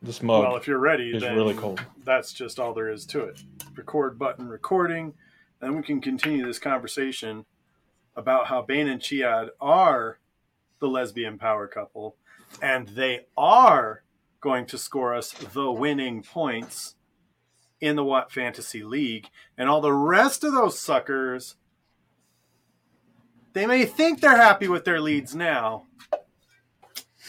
This mug well, if you're ready, is then really cold. that's just all there is to it. Record button recording, and we can continue this conversation about how Bain and Chiad are the lesbian power couple, and they are going to score us the winning points in the What Fantasy League, and all the rest of those suckers. They may think they're happy with their leads now,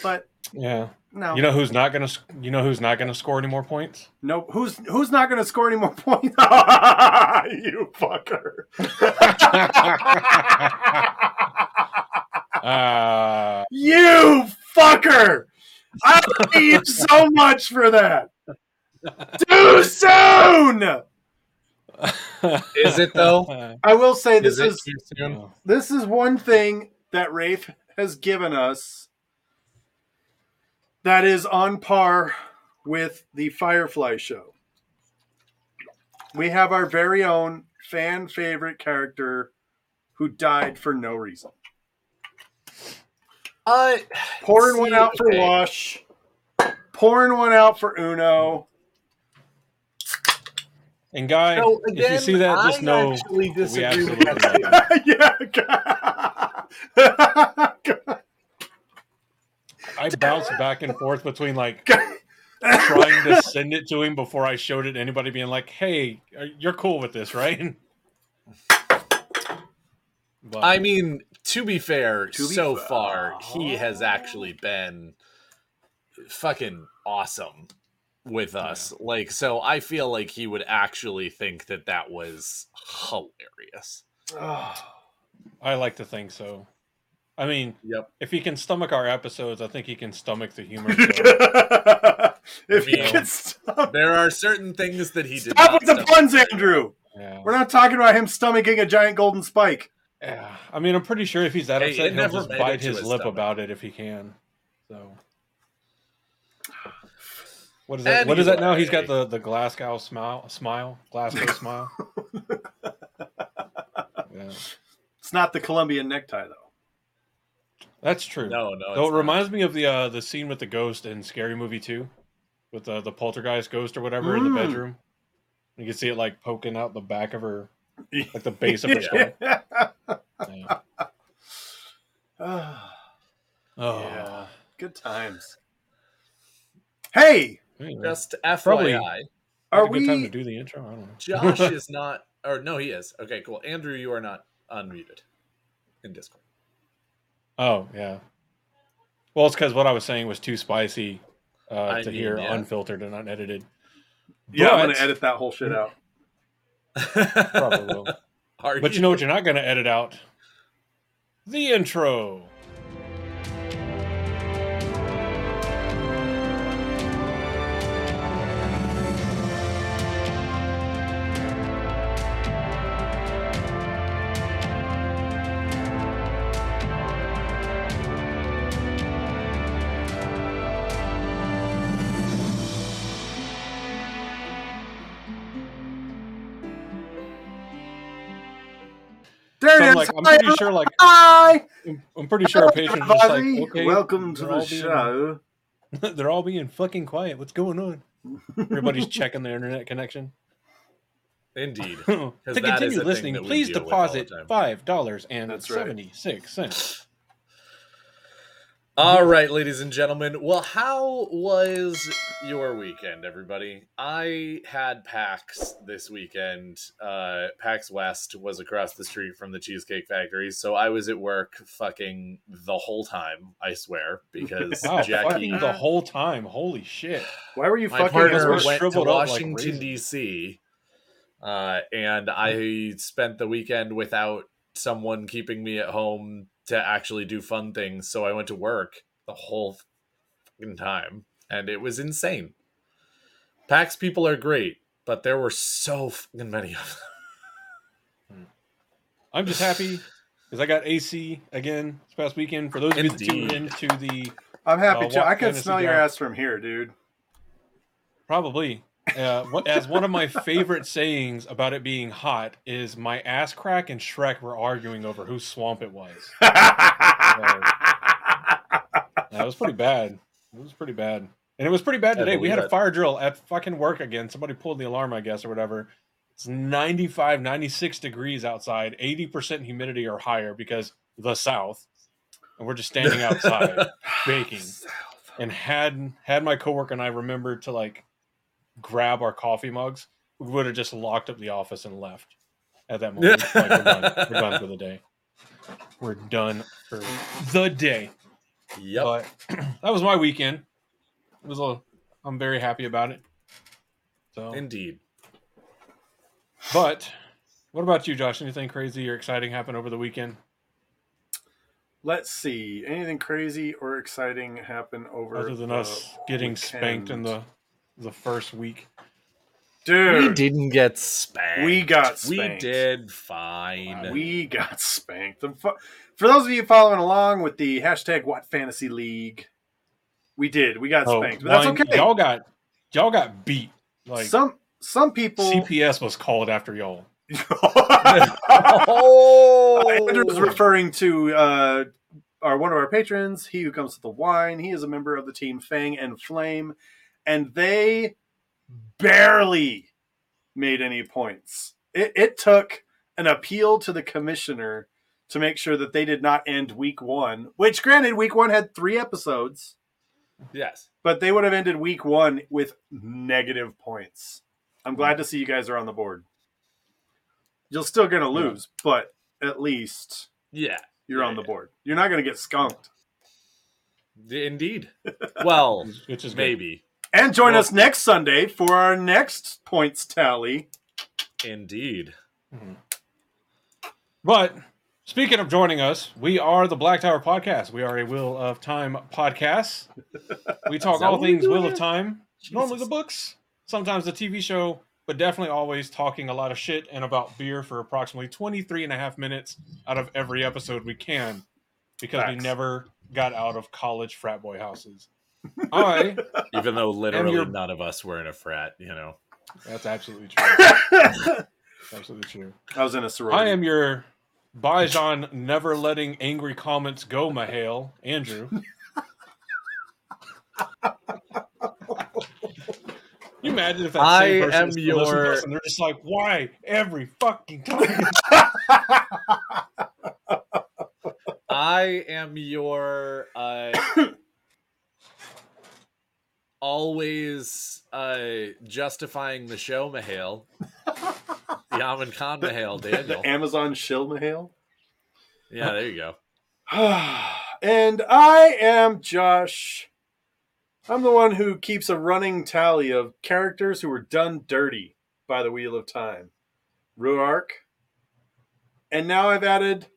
but Yeah. No. You know who's not gonna you know who's not gonna score any more points? Nope. Who's who's not going to score any more points? you fucker. Uh, you fucker. I hate you so much for that. Too soon. Is it though? I will say this Is it is too soon? this is one thing that Rafe has given us that is on par with the Firefly show. We have our very own fan favorite character who died for no reason. Uh, Pouring See, one out for okay. Wash, pouring one out for Uno. and guy, so if you see that, just I know actually we disagree with absolutely that. love you. yeah. I bounced back and forth between like trying to send it to him before I showed it to anybody, being like, "Hey, you're cool with this, right?" But, I mean, to be fair, To be so fair. far he has actually been fucking awesome with us. Like, so I feel like he would actually think that that was hilarious. Oh. I like to think so. I mean, Yep. if he can stomach our episodes, I think he can stomach the humor. If you mean, can stop, There are certain things that he did stop not with the puns, Andrew. yeah. We're not talking about him stomaching a giant golden spike. yeah. I mean, I'm pretty sure if he's that Hey, upset, it he'll just bite his his lip stomach. about it if he can. So, what is that? What is that now? He's got the the Glasgow smile, smile, Glasgow smile. Yeah, It's not the Colombian necktie, though. That's true. No, no. Though it's it not. reminds me of the uh, the scene with the ghost in Scary Movie Two, with the the poltergeist ghost or whatever in the Mm. bedroom. You can see it like poking out the back of her, like the base of her skull. yeah. Yeah. Ah, Oh, yeah. Good times. Hey, Anyway, Just Probably- FYI, are that's a good time to do the intro? I don't know. Josh is not, or no, he is. Okay, cool. Andrew, you are not unmuted in Discord. Oh yeah. Well, it's because what I was saying was too spicy uh, to mean, hear yeah. unfiltered and unedited. Yeah, I'm gonna edit that whole shit out. Probably will. Are But you know what? You're not going to edit out the intro. I'm is. like, I'm pretty sure, like, Hi, I'm pretty sure our patients are just like, okay, Welcome to the all being- show. they're all being fucking quiet. What's going on? Everybody's checking their internet connection. Indeed. to that is continue a listening, please deal with all the deposit five dollars and That's right. seventy six cents. All right, ladies and gentlemen. Well, how was your weekend, everybody? I had PAX this weekend. Uh, PAX West was across the street from the Cheesecake Factory, so I was at work fucking the whole time. I swear, because Wow, Jackie, fucking the whole time. Holy shit! Why were you my fucking? partner we're went to shriveled up like Washington raisins. D.C. Uh, and I spent the weekend without someone keeping me at home to actually do fun things. So I went to work the whole fucking time, and it was insane. PAX people are great, but there were so fucking many of them. I'm just happy because I got AC again this past weekend. For those of you that tuned Indeed. into the I'm happy Uh, to. I can smell your ass from here, dude. probably uh, what, as one of my favorite sayings about it being hot is my ass crack and Shrek were arguing over whose swamp it was. That was pretty bad. It was pretty bad. And it was pretty bad today. We had a fire drill at fucking work again. Somebody pulled the alarm, I guess, or whatever. It's 95, 96 degrees outside, 80% humidity or higher because the south. And we're just standing outside baking. And had had my coworker and I remember to like grab our coffee mugs, we would have just locked up the office and left at that moment. like we're done. We're done for the day. We're done for the day. Yep. But that was my weekend. It was a. I'm very happy about it. So, Indeed. but what about you, Josh? Anything crazy or exciting happen over the weekend? Let's see. Anything crazy or exciting happen over Other than the us getting spanked in the the first week. dude? We didn't get spanked. We got We did fine. We got spanked. For those of you following along with the hashtag What Fantasy League, we did. We got Oh, spanked, but that's okay. Y'all got y'all got beat. Like some some people. CPS was called after y'all. oh, Andrew was referring to uh, our one of our patrons, he who comes with the wine. He is a member of the team Fang and Flame, and they barely made any points. It, it took an appeal to the commissioner to make sure that they did not end week one. Which, granted, week one had three episodes, yes. but they would have ended week one with negative points. I'm glad to see you guys are on the board. You're still going to lose, but at least Yeah. you're Yeah, on the yeah. board. You're not going to get skunked. Indeed. Well, Which is good. maybe. And join Well- us next Sunday for our next points tally. Indeed. Mm-hmm. But speaking of joining us, we are the Black Tower Podcast. We are a Wheel of Time podcast. We talk all things do Wheel of Time. Normally the books, sometimes the TV show, but definitely always talking a lot of shit and about beer for approximately 23 and a half minutes out of every episode we can because we never got out of college frat boy houses. I, Even though literally your- none of us were in a frat, you know. that's absolutely true. Absolutely true. I was in a sorority. I am your Bajan never letting angry comments go, M'Hael, Andrew. you imagine if that I same person am was to your- us and they're just like, why every fucking time? I am your uh always uh justifying the show M'Hael. The Amin Khan M'Hael, Daniel. the Amazon shill M'Hael. Yeah, there you go. and I am Josh. I'm the one who keeps a running tally of characters who were done dirty by the Wheel of Time. Rhuarc. And now I've added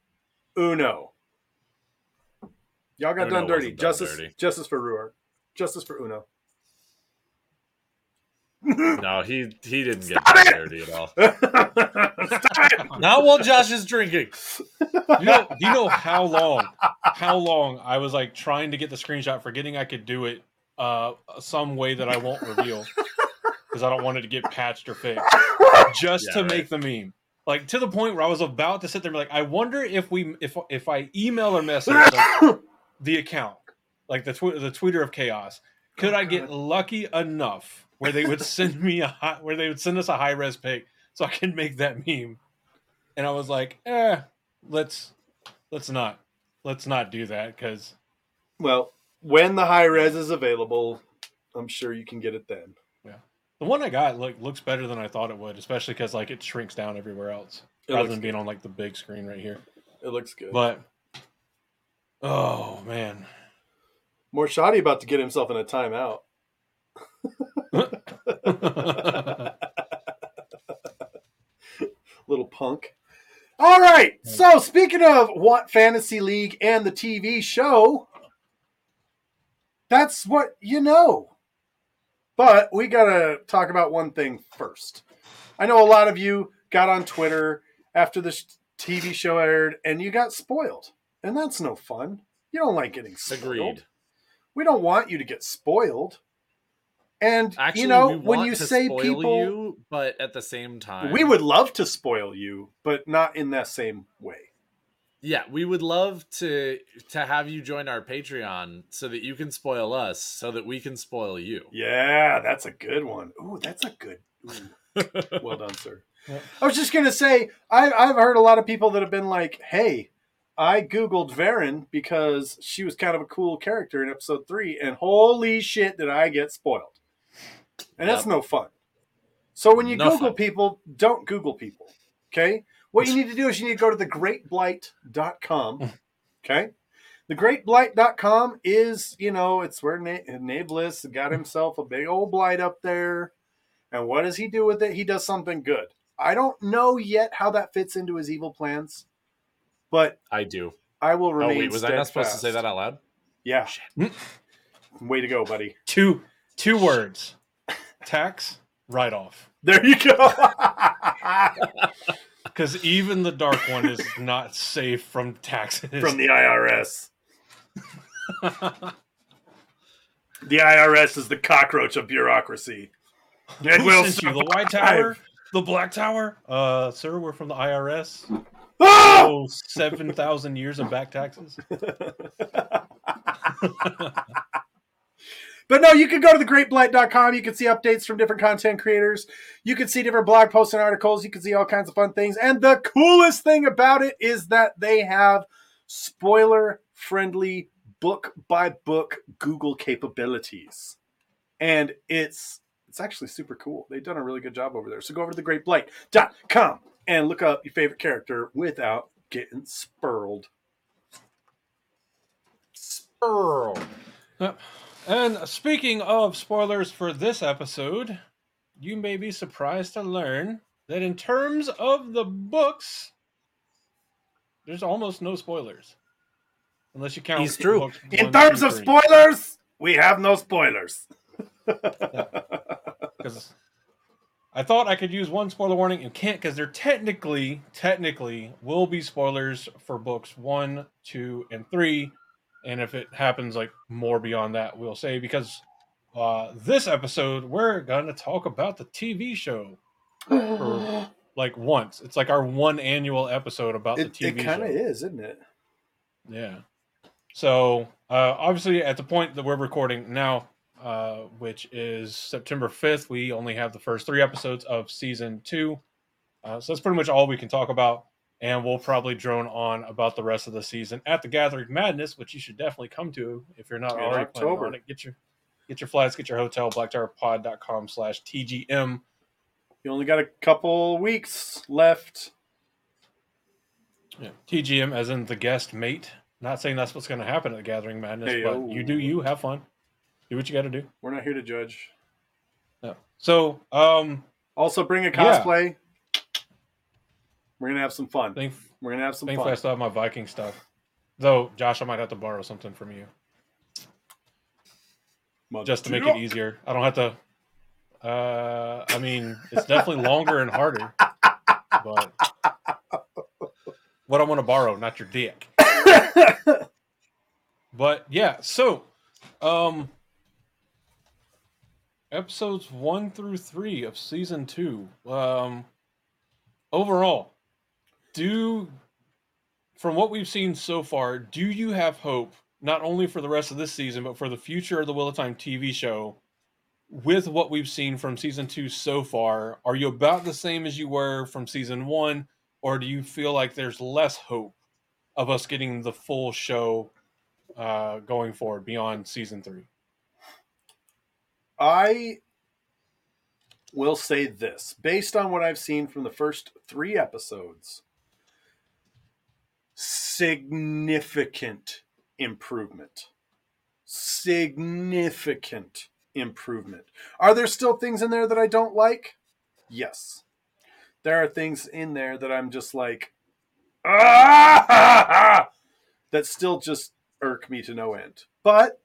Uno. Y'all got Uno done dirty. wasn't done Justice dirty. justice for Rhuarc. Justice for Uno. No, he he didn't get Stop that it! dirty at all. Not while Josh is drinking. you know, do you know how long, how long I was like trying to get the screenshot, forgetting I could do it uh, some way that I won't reveal because I don't want it to get patched or fixed, just Yeah, to right. make the meme. Like to the point where I was about to sit there and be like, I wonder if we, if if I email or message like, the account, like the tw- the Twitter of chaos, could Oh, I get lucky enough where they would send me a high, where they would send us a high res pic so I can make that meme? And I was like, eh, let's let's not let's not do that because Well, when the high res is available, I'm sure you can get it then. Yeah, the one I got like looks better than I thought it would, especially because like it shrinks down everywhere else It rather than being good. on like the big screen right here. It looks good. But oh man, More shoddy about to get himself in a timeout. Little punk. All right. So speaking of what fantasy league and the TV show, that's what you know. But we gotta talk about one thing first. I know a lot of you got on Twitter after this TV show aired, and you got spoiled, and that's no fun. You don't like getting spoiled. Agreed. We don't want you to get spoiled. And Actually, you know, when you to say spoil people, you, but at the same time, we would love to spoil you, but not in that same way. Yeah, we would love to to have you join our Patreon so that you can spoil us, so that we can spoil you. Yeah, that's a good one. Ooh, that's a good. Ooh, well done, sir. Yeah. I was just gonna say, I, I've heard a lot of people that have been like, "Hey, I googled Verin because she was kind of a cool character in episode three, and holy shit, did I get spoiled!" And that's no fun. So when you No Google fun. people, don't Google people. Okay, what you need to do is you need to go to thegreatblight.com. Okay. Thegreatblight.com is, you know, it's where Na- got hmm. himself a big old blight up there. And what does he do with it? He does something good. I don't know yet how that fits into his evil plans, but I do. I will Oh remain. wait, was I not supposed to say that out loud? Yeah. Shit. Way to go, buddy. Two two words. Tax write off. There you go. Because even the dark one is not safe from taxes. From the IRS. The IRS is the cockroach of bureaucracy. It will you? The White. Tower? The Black Tower? Uh, sir, we're from the IRS. Ah! Oh, 7,000 years of back taxes. But no, you can go to thegreatblight.com. You can see updates from different content creators. You can see different blog posts and articles. You can see all kinds of fun things. And the coolest thing about it is that they have spoiler friendly book by book Google capabilities. And it's it's actually super cool. They've done a really good job over there. So go over to thegreatblight.com and look up your favorite character without getting spurled. Earl. Uh, And speaking of spoilers for this episode, you may be surprised to learn that in terms of the books, there's almost no spoilers. Unless you count He's true. books In one, terms two, of spoilers, we have no spoilers. because I thought I could use one spoiler warning and can't because there technically, technically will be spoilers for books one, two, and three. And if it happens like more beyond that, we'll say because uh, this episode we're gonna talk about the TV show for like once. It's like our one annual episode about it the TV show. it kind of is, isn't it? Yeah. So uh, obviously, at the point that we're recording now, uh, which is September fifth, we only have the first three episodes of season two. Uh, so that's pretty much all we can talk about, and we'll probably drone on about the rest of the season at the Gathering Madness, which you should definitely come to if you're not In already planning on it. Get your get your flights, get your hotel, blacktowerpod.com slash TGM. You only got a couple weeks left. Yeah. TGM as in the guest mate. Not saying that's what's going to happen at the Gathering Madness, Hey-o. but you do you have fun. Do what you got to do. We're not here to judge. No. So, um, Also, bring a Yeah. We're gonna have some fun. think, We're gonna have some thankfully I still have my Viking stuff. Though, Josh, I might have to borrow something from you just to make it easier. I don't have to. Uh, I mean, it's definitely longer and harder, but what I want to borrow, not your dick. But yeah, so um episodes 1 through 3 of season 2. Um overall, do from what we've seen so far, do you have hope not only for the rest of this season but for the future of the Wheel of Time TV show with what we've seen from season 2 so far? Are you about the same as you were from season 1 or do you feel like there's less hope of us getting the full show uh, going forward beyond season three. I will say this based on what I've seen from the first three episodes significant improvement. Significant improvement. Are there still things in there that I don't like? Yes. There are things in there that I'm just like, ah, that still just irk me to no end. But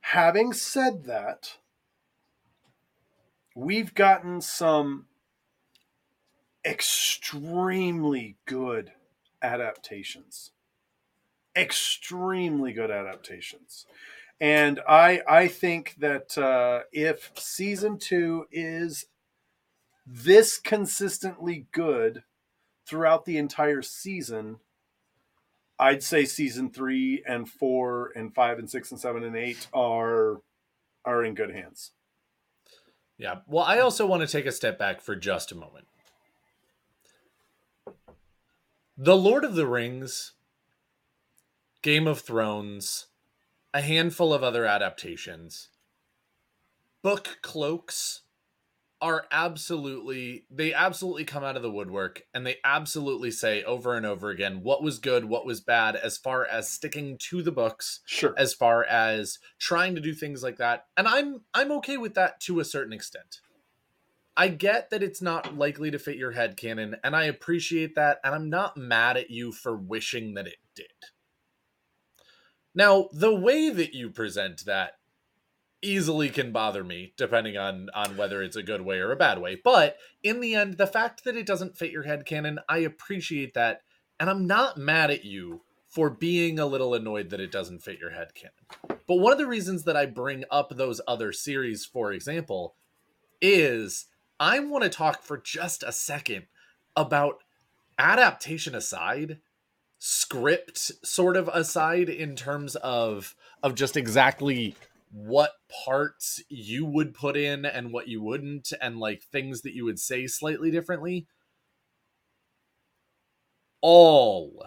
having said that, we've gotten some extremely good adaptations. Extremely good adaptations. And I I think that uh, if season two is this consistently good throughout the entire season, I'd say season three and four and five and six and seven and eight are are in good hands. Yeah. Well, I also want to take a step back for just a moment. The Lord of the Rings, Game of Thrones, a handful of other adaptations, book cloaks are absolutely they absolutely come out of the woodwork and they absolutely say over and over again what was good what was bad as far as sticking to the books Sure. as far as trying to do things like that and i'm i'm okay with that to a certain extent i get that it's not likely to fit your head canon and i appreciate that and i'm not mad at you for wishing that it did. Now the way that you present that easily can bother me depending on on whether it's a good way or a bad way but in the end the fact that it doesn't fit your head canon i appreciate that and i'm not mad at you for being a little annoyed that it doesn't fit your head canon. But one of the reasons that i bring up those other series for example is i want to talk for just a second about adaptation aside script sort of aside in terms of of just exactly what parts you would put in and what you wouldn't and like things that you would say slightly differently. All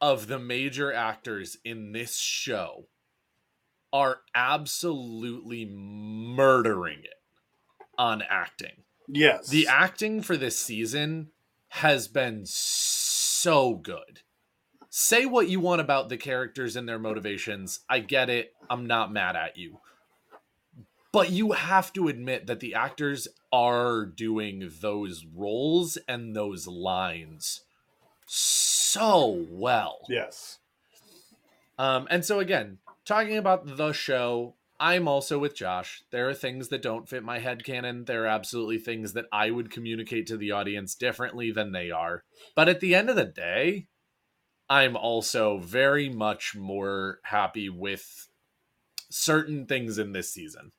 of the major actors in this show are absolutely murdering it on acting Yes. the acting for this season has been so good. Say what you want about the characters and their motivations. I get it. I'm not mad at you. But you have to admit that the actors are doing those roles and those lines so well. yes. Um, and so again, talking about the show, I'm also with Josh. There are things that don't fit my head canon. There are absolutely things that I would communicate to the audience differently than they are. But at the end of the day, I'm also very much more happy with certain things in this season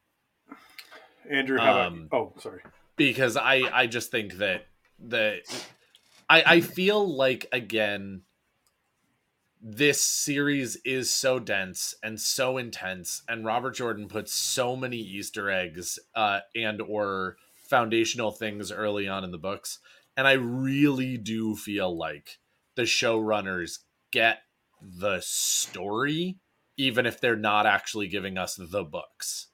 Andrew, how about Um, Oh, sorry. because I I just think that that I I feel like again this series is so dense and so intense and Robert Jordan puts so many easter eggs uh and or foundational things early on in the books and I really do feel like the showrunners get the story even if they're not actually giving us the books.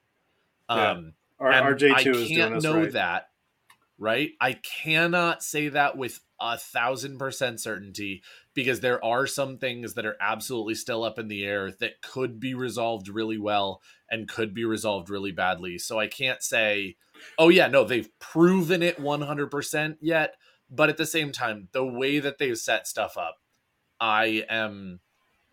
Yeah. Um R- and RJ2 I is doing can't know right. that, right? I cannot say that with a thousand percent certainty because there are some things that are absolutely still up in the air that could be resolved really well and could be resolved really badly. So I can't say, oh, yeah, no, they've proven it 100% yet. But at the same time, the way that they've set stuff up, I am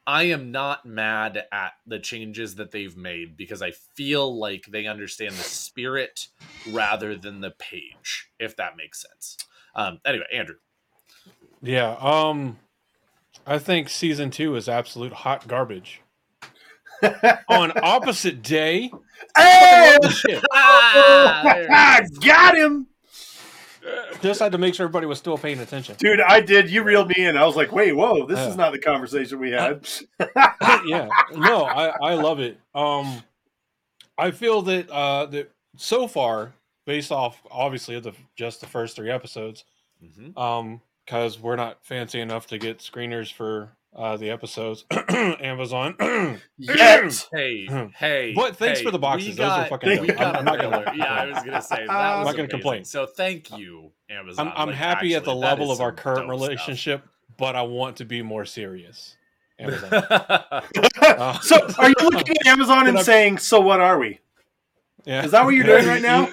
I am not mad at the changes that they've made because I feel like they understand the spirit rather than the page, if that makes sense. Um, anyway, Andrew. Yeah. Um, I think season two is absolute hot garbage. On opposite day, Hey! holy shit. Ah, there it is. got him, Just had to make sure everybody was still paying attention. dude! I did. You reeled me in. I was like, "Wait, whoa! This Yeah. is not the conversation we had." yeah. No, I I love it. Um, I feel that uh that so far, based off obviously of the just the first three episodes, Mhm. um, because we're not fancy enough to get screeners for uh the episodes, Amazon. Yet, Hey, hey. But thanks hey, for the boxes. we Those are fucking we we dope. I'm, I'm not gonna. Yeah, I was gonna say that I'm not gonna complain. So thank you, Amazon. I'm, I'm Like, happy at the level of our current dope stuff. relationship, but I want to be more serious. Amazon. so are you looking at Amazon and I- saying, "So what are we?" Yeah. Is that what you're doing right now?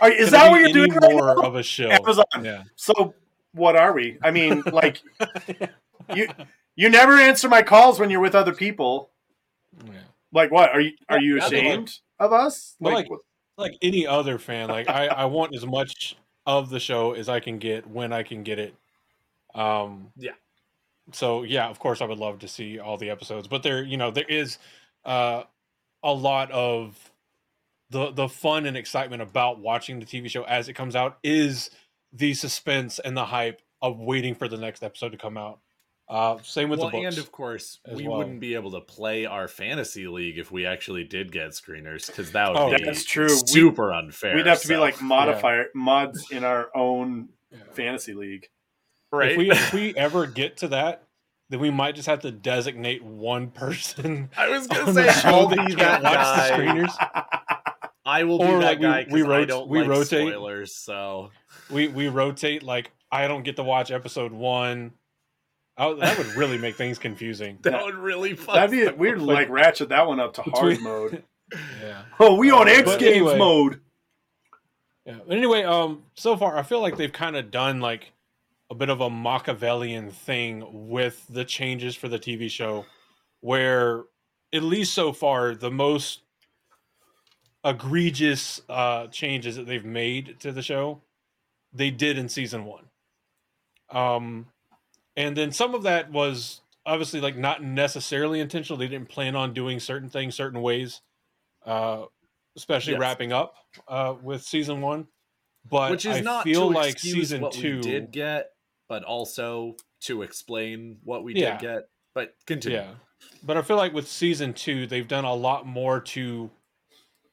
Are, is that what you're any doing right more now? of a show? Amazon. Yeah. So what are we? I mean, like you you never answer my calls when you're with other people. yeah. Like what? Are you are you Yeah, but like- ashamed of us? Like, like- like any other fan like i i want as much of the show as i can get when i can get it um Yeah. so yeah of course i would love to see all the episodes but there you know there is uh a lot of the the fun and excitement about watching the tv show as it comes out is the suspense and the hype of waiting for the next episode to come out Uh, same with well, the books. and of course, we well. wouldn't be able to play our fantasy league if we actually did get screeners because that would Oh, be That's true. We- super unfair. We'd have to be like modifier mods in our own Yeah. fantasy league. right. If we if we ever get to that, then we might just have to designate one person I was gonna say the show I'll that be can't that watch guy. the screeners. I will be Or, that like, we- guy 'cause we I rot- don't we like rotate. spoilers. So We we rotate like I don't get to watch episode one. I, that would really make things confusing. that would really fuck. That'd be them weird. up. Like ratchet that one up to hard Between- mode. Yeah. Oh, we on Uh, X Games anyway. mode. Yeah. But anyway, um, so far I feel like they've kind of done like a bit of a Machiavellian thing with the changes for the TV show, where at least so far the most egregious uh changes that they've made to the show they did in season one um and then some of that was obviously like not necessarily intentional they didn't plan on doing certain things certain ways uh especially Yes. wrapping up uh with season one but which is I not feel to like season what two we did get, but also to explain what we Yeah. did get. But continue. Yeah. But I feel like with season two, they've done a lot more to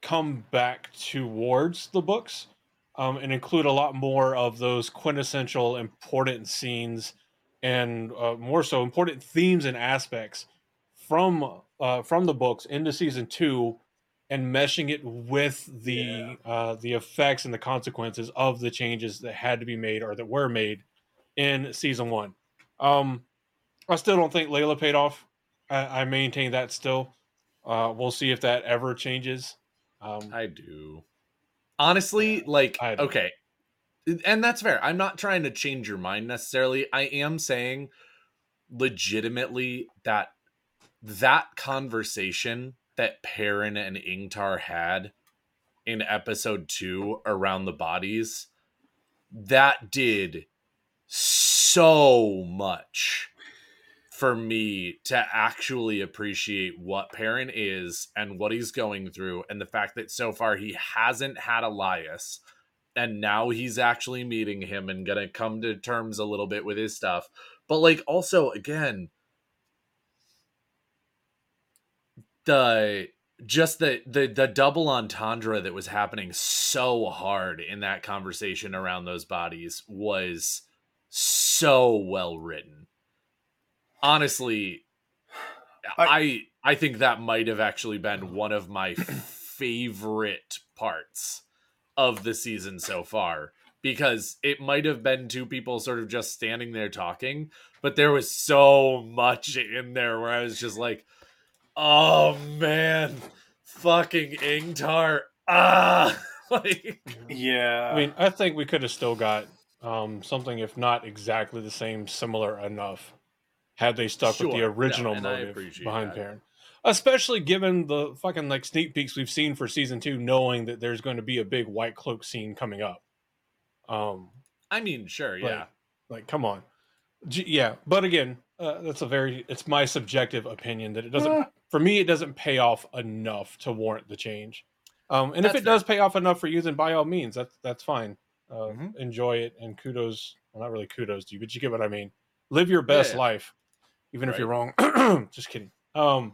come back towards the books um, and include a lot more of those quintessential important scenes and uh, more so important themes and aspects from uh, from the books into season two and meshing it with the Yeah. uh, the effects and the consequences of the changes that had to be made or that were made in season one. Um, I still don't think Laila paid off. I, I maintain that still. Uh, we'll see if that ever changes. Um, I do. Honestly, like okay. And that's fair. I'm not trying to change your mind necessarily. I am saying legitimately that that conversation that Perrin and Ingtar had in episode 2 around the bodies that did so much for me to actually appreciate what Perrin is and what he's going through, and the fact that so far he hasn't had Elyas, and now he's actually meeting him and gonna come to terms a little bit with his stuff. But like also again, the just the the the double entendre that was happening so hard in that conversation around those bodies was so well written. Honestly, I I- I, think that might have actually been one of my favorite parts of the season so far because it might have been two people sort of just standing there talking, but there was so much in there where I was just like, "Oh man, fucking Ingtar." Ah, like Yeah. I mean, I think we could have still got um, something, if not exactly the same, similar enough, had they stuck with the original I motive behind that. Perrin. Especially given the fucking like sneak peeks we've seen for season two, knowing that there's going to be a big white cloak scene coming up. Um, I mean, sure, yeah. like come on G- yeah but again uh, that's a very it's my subjective opinion that it doesn't Uh, for me it doesn't pay off enough to warrant the change um and if it does pay off enough for you then by all means that's that's fine uh, Mhm. enjoy it and kudos well not really kudos to you but you get what i mean live your best yeah. life even if you're wrong. Just kidding. Um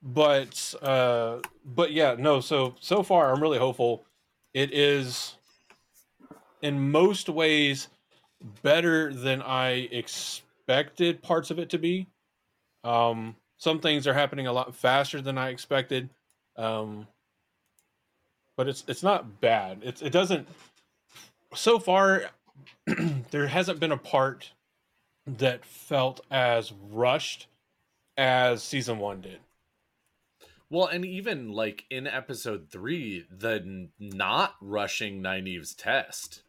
but uh but yeah no so so far i'm really hopeful. It is in most ways better than i expected parts of it to be. Um some things are happening a lot faster than i expected um but it's it's not bad. It's it doesn't so far there hasn't been a part that felt as rushed as season one did Well, and even like in episode three, the not rushing Nynaeve's test.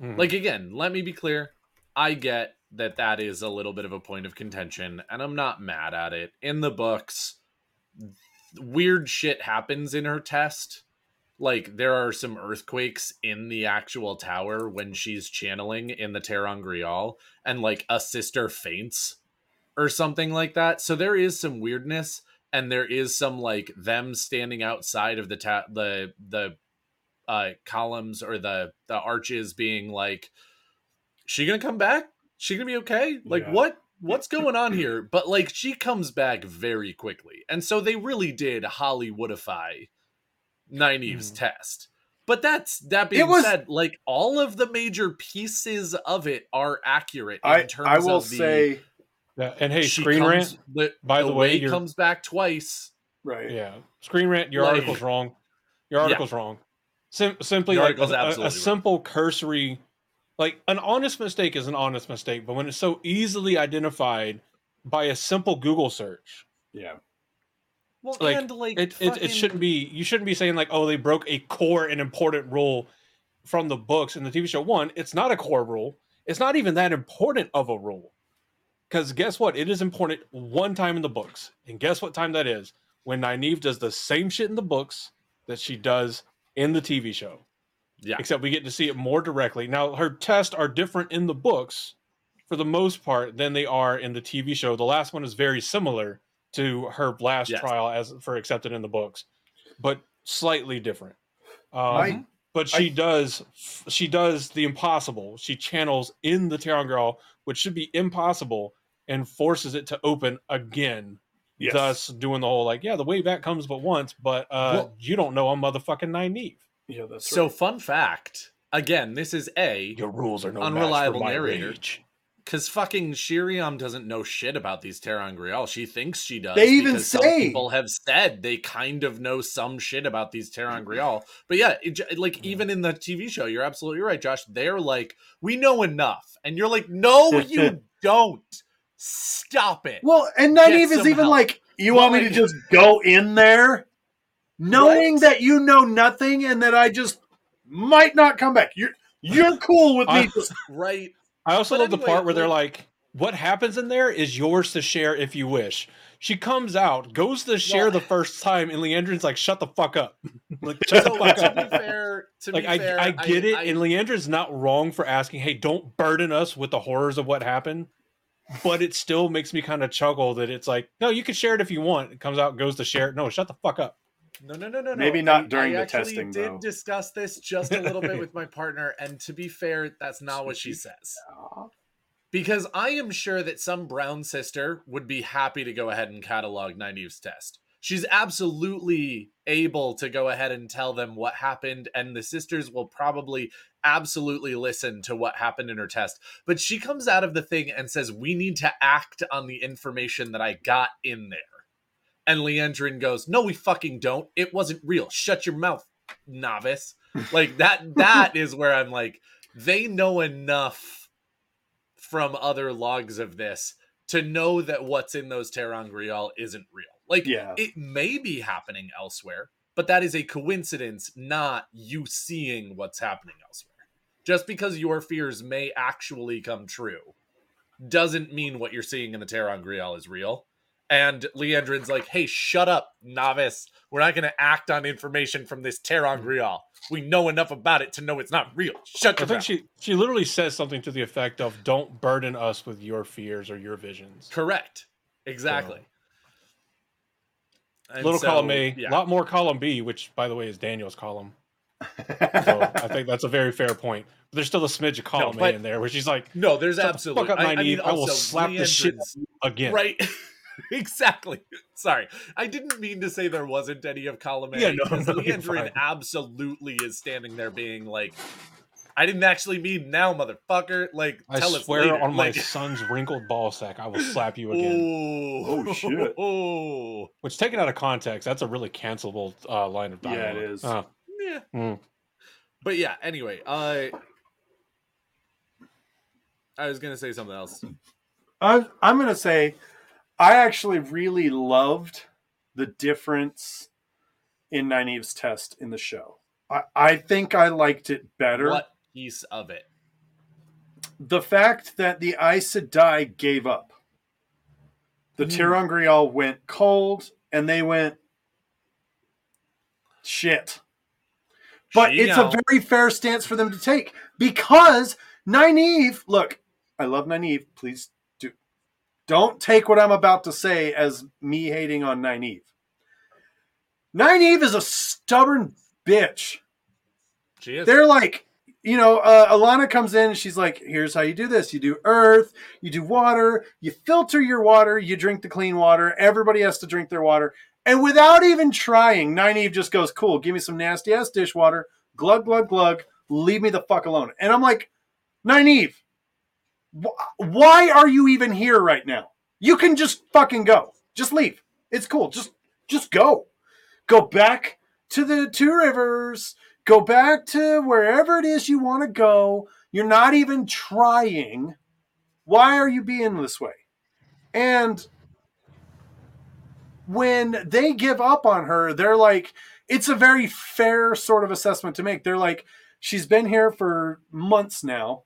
Mhm. Like, again, let me be clear. I get that that is a little bit of a point of contention, and I'm not mad at it. In the books, weird shit happens in her test. Like, there are some earthquakes in the actual tower when she's channeling in the Ter'angreal, and like a sister faints or something like that. So there is some weirdness, and there is some like them standing outside of the ta- the the uh columns or the the arches being like she gonna come back She gonna be okay? Like Yeah. what? What's going on here? But like she comes back very quickly, and so they really did Hollywoodify Nynaeve's Mhm. test. But that's that being was- said, like all of the major pieces of it are accurate in I terms I will of the say Yeah, and hey, she Screen comes, Rant. The, by the way, way, comes back twice. right. Yeah, Screen Rant. Your Like- article's wrong. Your Yeah. article's wrong. Sim- simply Your like a, a- a, absolutely simple cursory, like an honest mistake is an honest mistake, but when it's so easily identified by a simple Google search, Yeah. Well, Like, and like it, it, fucking- it shouldn't be. You shouldn't be saying like, oh, they broke a core and important rule from the books in the TV show. One, it's not a core rule. It's not even that important of a rule. Because guess what? It is important one time in the books, and guess what time that is? When Nynaeve does the same shit in the books that she does in the TV show. Yeah. Except we get to see it more directly. Now her tests are different in the books for the most part than they are in the TV show. The last one is very similar to her last Yes. trial as for accepted in the books, but slightly different. Um, I- but she does she does the impossible. She channels in the Ter'angreal, which should be impossible, and forces it to open again. Yes. Thus doing the whole like, yeah, the way back comes but once, but uh Well- you don't know I'm motherfucking Nynaeve. Yeah, that's So right. fun fact. Again, this is A Your rules are no Unreliable match for my narrator. rage. Because fucking Shiriam doesn't know shit about these Ter'angreal. She thinks she does. They even because some say- people have said they kind of know some shit about these Terran mm-hmm. Grial. But yeah, it, j- like mm-hmm. even in the TV show, you're absolutely right, Josh. They're like, we know enough, and you're like, no, you don't. Stop it. Well, and Get Nynaeve is even help. like, you But, want me to just go in there, knowing Right? that you know nothing and that I just might not come back. You're you're cool with me. Just- Right. I also But love the part where they're like- "What happens in there is yours to share if you wish." She comes out, goes to share Well- the first time, and Leandrin's like, "Shut the fuck up!" like, shut the fuck to up. be fair, to like be I, fair, I get it, I- and Leandrin's not wrong for asking, "Hey, don't burden us with the horrors of what happened." But it still makes me kind of chuckle that it's like, no, you can share it if you want. It comes out, goes to share it. No, shut the fuck up. No, no, no, no, no. Maybe not I- during I the testing, Did though. discuss this just a little bit with my partner, and to be fair, that's not what she says. Because I am sure that some brown sister would be happy to go ahead and catalog Nynaeve's test. She's absolutely able to go ahead and tell them what happened, and the sisters will probably absolutely listen to what happened in her test. But she comes out of the thing and says, We need to act on the information that I got in there. And Leandrin goes, No, we fucking don't. It wasn't real. Shut your mouth, novice. Like that that is where I'm like, they know enough from other logs of this to know that what's in those Ter'angreal isn't real. Like Yeah. it may be happening elsewhere, but that is a coincidence, not you seeing what's happening elsewhere. Just because your fears may actually come true doesn't mean what you're seeing in the Ter'angreal is real. And Leandrin's like, hey, shut up, novice. We're not going to act on information from this Terran mm-hmm. Grial. We know enough about it to know it's not real. Shut I think mouth. she she literally says something to the effect of, "Don't burden us with your fears or your visions." Correct. Exactly. And Little so, column A, a yeah. lot more column B, which by the way is Daniel's column. So I think that's a very fair point. But there's still a smidge of column but- A in there where she's like, No, there's Shut the absolutely. fuck up, I, I mean. I will slap the shit again. Right. exactly. Sorry. I didn't mean to say there wasn't any of column A. Yeah, no, because no, Leandrin absolutely is standing there being like, I didn't actually mean now, motherfucker. Like, I tell us swear later. on my son's wrinkled ball sack, I will slap you again. Oh, Oh, shit. Oh, Which, taken out of context, that's a really cancelable uh, line of dialogue. Yeah, dialogue. it is. Uh, yeah. mm. But yeah. Anyway, I I was gonna say something else. I'm, I'm going to say I actually really loved the difference in Nynaeve's test in the show. I, I think I liked it better. What piece of it? The fact that the Aes Sedai gave up. The. Hmm. Ter'angreal went cold and they went shit. But it's a very fair stance for them to take because Nynaeve, look, I love Nynaeve. Please do don't take what I'm about to say as me hating on Nynaeve. Nynaeve is a stubborn bitch. She is. They're like, you know, uh, Alanna comes in and she's like, "Here's how you do this: you do earth, you do water, you filter your water, you drink the clean water. Everybody has to drink their water." And without even trying, Nynaeve just goes, "Cool, give me some nasty ass dishwater, glug glug glug, leave me the fuck alone." And I'm like, Nynaeve, why are you even here right now? You can just fucking go. Just leave. It's cool. Just just go. Go back to the two rivers. Go back to wherever it is you want to go. You're not even trying. Why are you being this way? And when they give up on her, they're like, it's a very fair sort of assessment to make. They're like, she's been here for months now.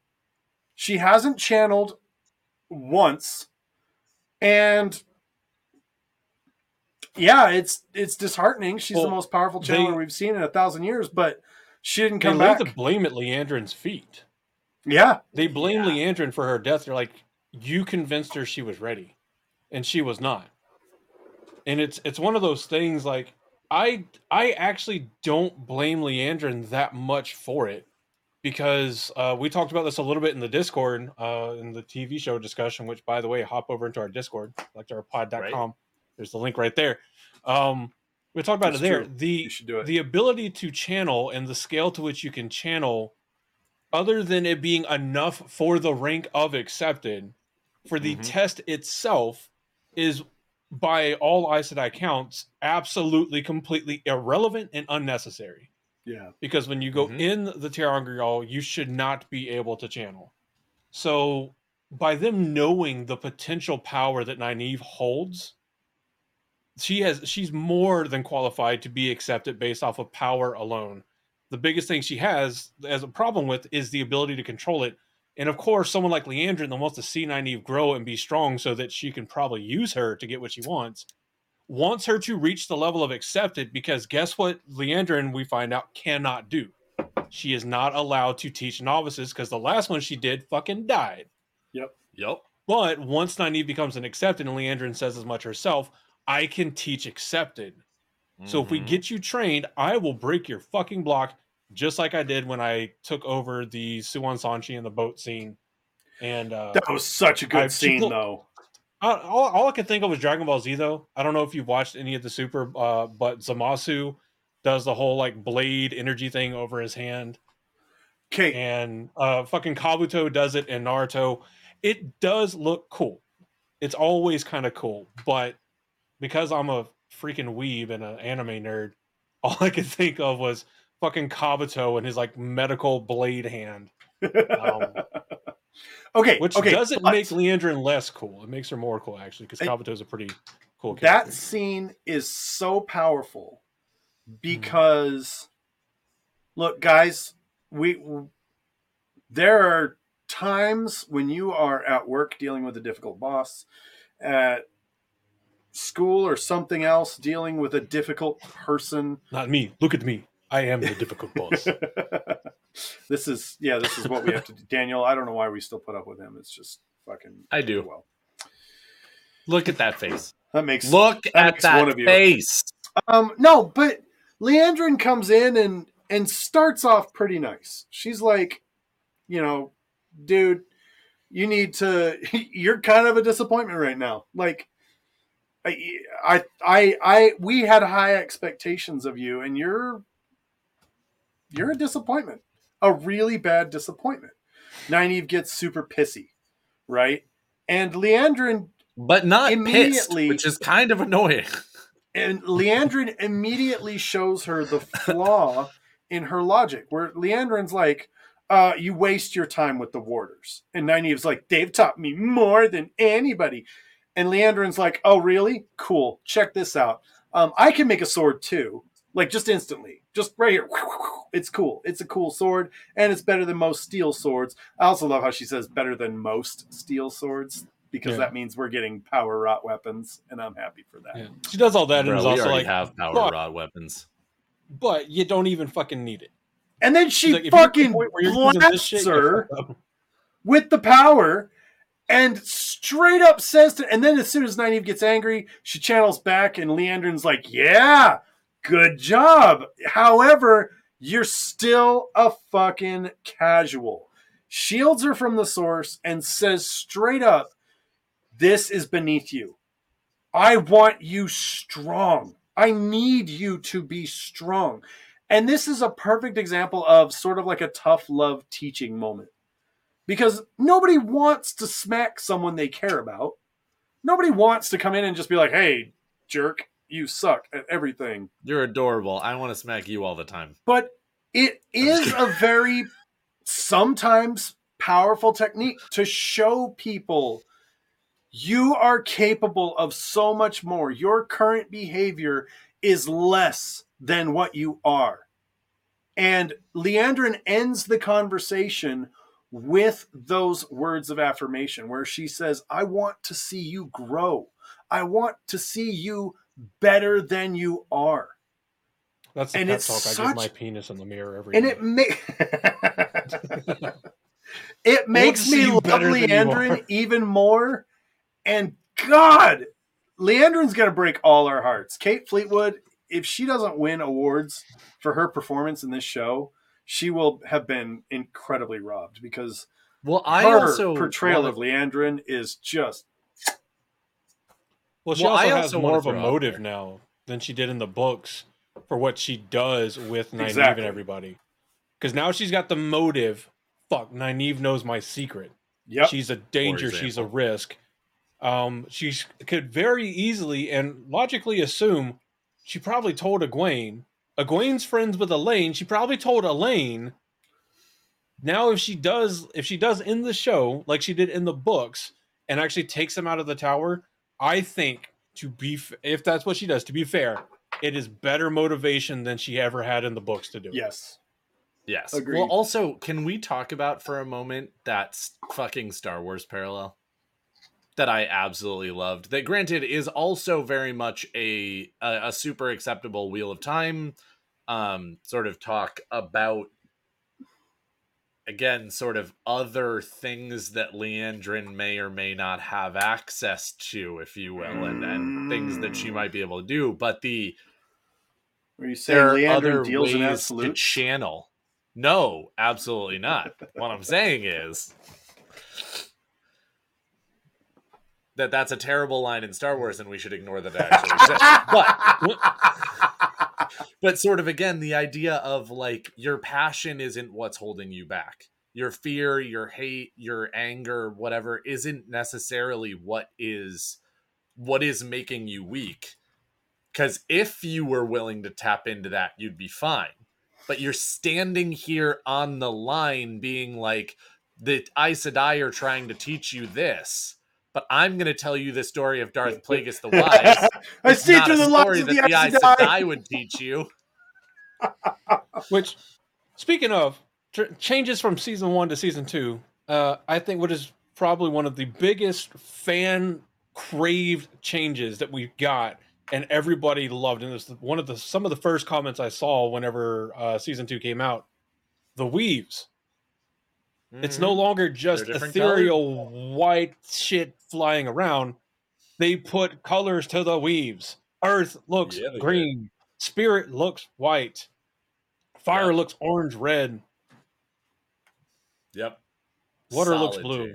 She hasn't channeled once. And yeah, it's it's disheartening. She's the most powerful they- channeler we've seen in a thousand years, but she didn't They come lay back. the blame at Liandrin's feet. yeah, They blame Yeah. Liandrin for her death. They're like, you convinced her she was ready, and she was not. And it's it's one of those things like I I actually don't blame Liandrin that much for it because uh, we talked about this a little bit in the Discord uh, in the TV show discussion. Which, by the way, hop over into our Discord, like our pod.com. There's the link right there. Um, we talked about That's it there. true. The you should do it. the ability to channel and the scale to which you can channel other than it being enough for the rank of accepted for the Mhm. test itself is by all Aes Sedai counts absolutely completely irrelevant and unnecessary yeah, because when you go Mhm. in the ter'angreal you should not be able to channel. So by them knowing the potential power that Nynaeve holds she has she's more than qualified to be accepted based off of power alone. The biggest thing she has as a problem with is the ability to control it. And of course someone like liandrin that wants to see Nynaeve grow and be strong so that she can probably use her to get what she wants wants her to reach the level of accepted because guess what liandrin we find out cannot do she is not allowed to teach novices because the last one she did fucking died Yep. Yep. But once Nynaeve becomes an accepted, and Liandrin says as much herself, I can teach accepted. So if we Mhm. get you trained, I will break your fucking block, just like I did when I took over the Siuan Sanche and the boat scene. And uh, that was such a good I've- scene, people- though. All, all, all I could think of was Dragon Ball Z, though. I don't know if you've watched any of the Super, uh, but Zamasu does the whole like blade energy thing over his hand Okay, and uh fucking Kabuto does it in Naruto. It does look cool. It's always kind of cool, but because I'm a freaking weeb and an anime nerd, all I could think of was fucking Kabuto and his like medical blade hand, um, okay, which okay. doesn't but make Liandrin less cool. It makes her more cool actually, because I- Kabuto's a pretty cool that scene is so powerful Mm-hmm. because look guys we there are times when you are at work dealing with a difficult boss at school or something else dealing with a difficult person Not me. Look at me. I am the difficult boss. this is yeah this is what we have to do daniel i don't know why we still put up with him it's just fucking I do. well Look at that face. that makes Look at makes that one of you. face. Um, no, but Liandrin comes in and and starts off pretty nice. She's like, you know, dude, you need to. You're kind of a disappointment right now. Like, I, I, I, I we had high expectations of you, and you're you're a disappointment, a really bad disappointment. Nynaeve gets super pissy, right? And Liandrin But not pissed, Immediately- which is kind of annoying. and Liandrin immediately shows her the flaw in her logic, where Liandrin's like, uh, you waste your time with the warders. And Nynaeve's like, they've taught me more than anybody. And Liandrin's like, oh, really? Cool. Check this out. Um, I can make a sword too, like just instantly, just right here. It's cool. It's a cool sword, and it's better than most steel swords. I also love how she says better than most steel swords because Yeah. that means we're getting power wrought weapons, and I'm happy for that. Yeah. She does all that and Bro, is also already like, have power "Fuck." rod weapons. but you don't even fucking need it. And then she like, if you're at the fucking point where you're using this blasts shit, her with the power and straight up says to, and then as soon as Nynaeve gets angry, she channels back and Liandrin's like, yeah, good job. However, you're still a fucking casual. Shields her from the source and says straight up, This is beneath you. I want you strong. I need you to be strong. And this is a perfect example of sort of like a tough love teaching moment. Because nobody wants to smack someone they care about. Nobody wants to come in and just be like, hey, jerk, you suck at everything. You're adorable. I want to smack you all the time. But it is a very sometimes powerful technique to show people you are capable of so much more. Your current behavior is less than what you are. And Liandrin ends the conversation with those words of affirmation where she says, I want to see you grow. I want to see you better than you are. That's the And pep it's talk I such- give my penis in the mirror every And day. it ma- it makes me you love better than you Liandrin even more. And God, Liandrin's gonna break all our hearts. Kate Fleetwood, if she doesn't win awards for her performance in this show, she will have been incredibly robbed because Well, I her also portrayal wanna- of Liandrin is just well, she Well, I also has more of a motive now than she did in the books for what she does with Nynaeve Exactly. and everybody. Because now she's got the motive. Fuck, Nynaeve knows my secret. yep. She's a danger. She's a risk. Um, she could very easily and logically assume she probably told Egwene. Egwene's friends with Elayne. She probably told Elayne. Now, if she does, if she does in the show like she did in the books, and actually takes him out of the tower, I think to be f- if that's what she does. To be fair, it is better motivation than she ever had in the books to do. it. yes. Yes. Agreed. Well, also, can we talk about for a moment that fucking Star Wars parallel that I absolutely loved? That, granted, is also very much a a, a super acceptable Wheel of Time um, sort of talk about again, sort of other things that Liandrin may or may not have access to, if you will, and and things that she might be able to do. But the Are you saying there are Liandrin other deals in ways to absolute? channel. No, absolutely not. what I'm saying is that that's a terrible line in Star Wars, and we should ignore that actually. But but sort of again, the idea of like your passion isn't what's holding you back. Your fear, your hate, your anger, whatever, isn't necessarily what is what is making you weak. Because if you were willing to tap into that, you'd be fine. But you're standing here on the line being like, the Aes Sedai are trying to teach you this, but I'm going to tell you the story of Darth Plagueis the Wise. I see through the story of that the the Aes Aes Sedai. Sedai would teach you. Which, speaking of tr- changes from season one to season two, uh, I think what is probably one of the biggest fan craved changes that we've got, and everybody loved. And this is one of the some of the first comments I saw whenever uh, season two came out. The weaves. It's no longer just Mm-hmm. ethereal white shit flying around. They put colors to the weaves. Earth looks Yeah, they did. green. Spirit looks white. Fire Yeah. looks orange red. Yep. Water looks blue.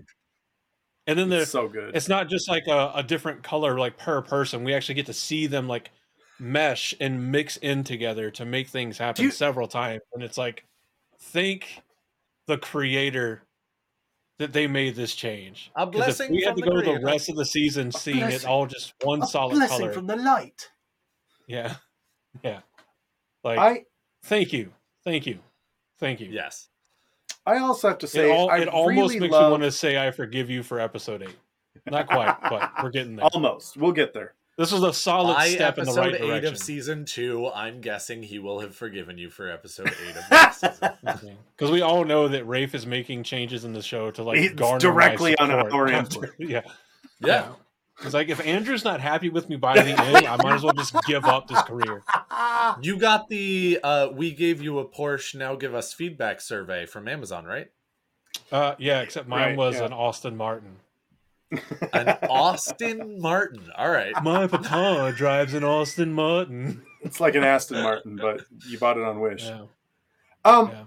And then It's the, so good. it's not just like a, a different color like per person. We actually get to see them like mesh and mix in together to make things happen you- several times. And it's like, thank the creator that they made this change. A 'Cause if blessing we had to the go the creator. rest of the season seeing it all just one A solid blessing color. from the light. yeah. Yeah. Like I thank you. Thank you. Thank you. Yes. I also have to It, say all, I it almost really makes love, me want to say I forgive you for episode eight. Not quite, but we're getting there. almost. We'll get there. This was a solid By step in the right direction. episode right eight of season two, I'm guessing he will have forgiven you for episode eight of next season. Because we all know that Rafe is making changes in the show to like It's garner directly my on our after- input. Yeah, Yeah. It's like if Andrew's not happy with me by the end, I might as well just give up this career. You got the uh we gave you a Porsche, now give us feedback survey from Amazon, right? Uh, yeah, except mine Right, was yeah. an Austin Martin. An Austin Martin. All right. My papa drives an Austin Martin. It's like an Aston Martin, but you bought it on Wish. Yeah. Um, Yeah.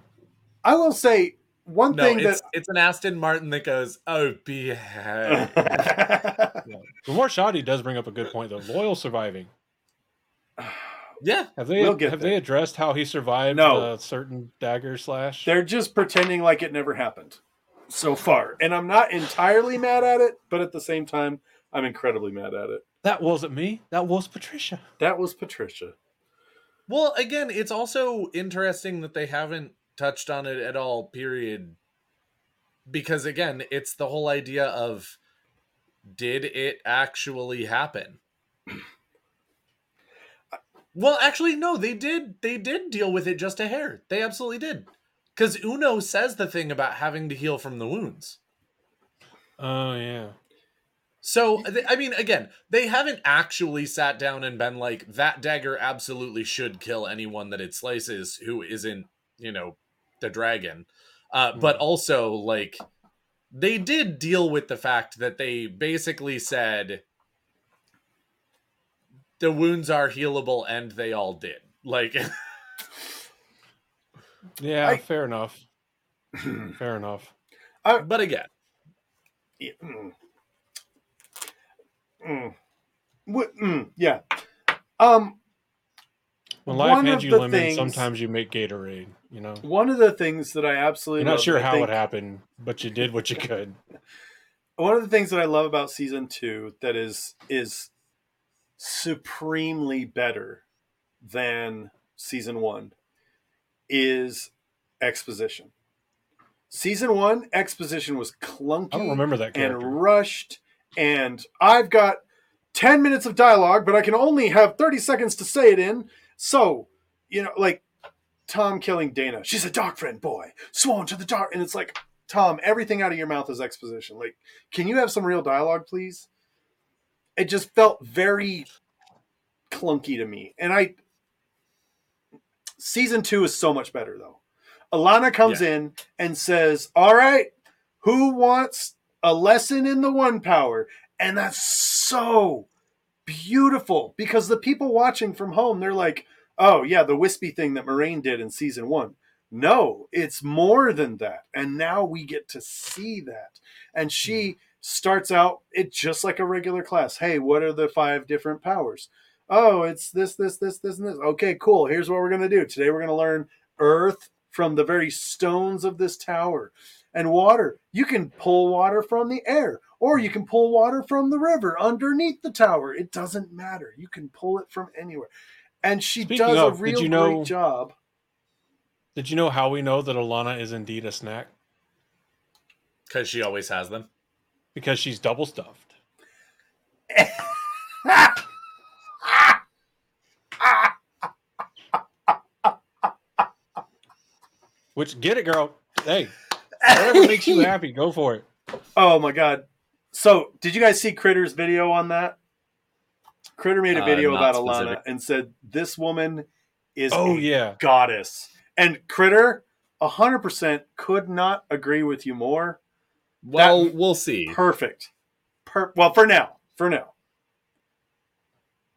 I will say one No, thing it's it's an Aston Martin that goes, oh, behave. that. Yeah. Lamar Shoddy does bring up a good point though. Loial surviving. yeah, Have they We'll get have there. they addressed how he survived No. a certain dagger slash? They're just pretending like it never happened so far, and I'm not entirely mad at it, but at the same time, I'm incredibly mad at it. that wasn't me. That was Patricia. That was Patricia. Well, again, it's also interesting that they haven't touched on it at all, period. Because again, it's the whole idea of did it actually happen? Well, actually, no, they did they did deal with it just a hair. They absolutely did. Because Uno says the thing about having to heal from the wounds. Oh yeah. So, I mean, again, they haven't actually sat down and been like, that dagger absolutely should kill anyone that it slices who isn't, you know, the dragon. Uh, But Hmm. also, like, they did deal with the fact that they basically said the wounds are healable and they all did. Like, Yeah, I- fair enough. Fair enough. but again, Yeah, mm. Mm. What- mm, yeah. Um, When life One hands you the lemons, things- sometimes you make Gatorade. You know, one of the things that I absolutely you're not love, sure how think- it happened, but you did what you could. one of the things that I love about season two that is is supremely better than season one is exposition. Season one exposition was clunky I don't remember that character. and rushed, and I've got ten minutes of dialogue, but I can only have thirty seconds to say it in. So, you know, like Tom killing Dana. She's a dark friend boy, sworn to the dark, and it's like Tom, everything out of your mouth is exposition. Like, can you have some real dialogue, please? It just felt very clunky to me. And I season two is so much better though. Alanna comes in and says, All right, who wants a lesson in the one power? And that's so beautiful because the people watching from home, they're like, Oh, yeah, the wispy thing that Moiraine did in season one. No, it's more than that. And now we get to see that. And she hmm. starts out it just like a regular class. Hey, what are the five different powers? Oh, it's this, this, this, this, and this. Okay, cool. Here's what we're going to do. Today we're going to learn earth from the very stones of this tower and water. You can pull water from the air or you can pull water from the river underneath the tower. It doesn't matter. You can pull it from anywhere. And she Speaking does of, a real you know- great job. Did you know how we know that Alanna is indeed a snack? because she always has them. Because she's double stuffed. Which get it, girl. Hey, whatever makes you happy, go for it. Oh my god. So, did you guys see Critter's video on that? Critter made a Uh, video not about Alanna specific. and said this woman is Oh a yeah. goddess. And Critter 100% could not agree with you more. Well, we'll see. Perfect. Per- well, for now. For now.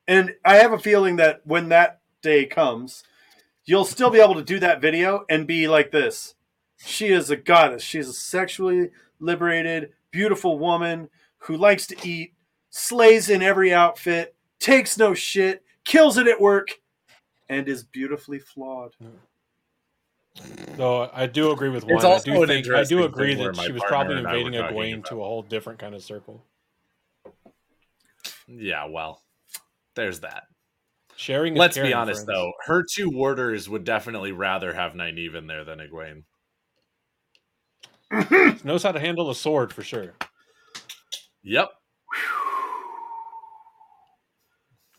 And I have a feeling that when that day comes, you'll still be able to do that video and be like this. She is a goddess. She's a sexually liberated, beautiful woman who likes to eat, slays in every outfit, takes no shit, kills it at work, and is beautifully flawed. Though I do agree with one. It's I also do think I do agree that she was probably and I were invading talking Egwene about. to a whole different kind of circle. Yeah, well, there's that. Sharing. Let's be honest, friends. though. Her two warders would definitely rather have Nynaeve in there than Egwene. Knows how to handle a sword for sure. Yep.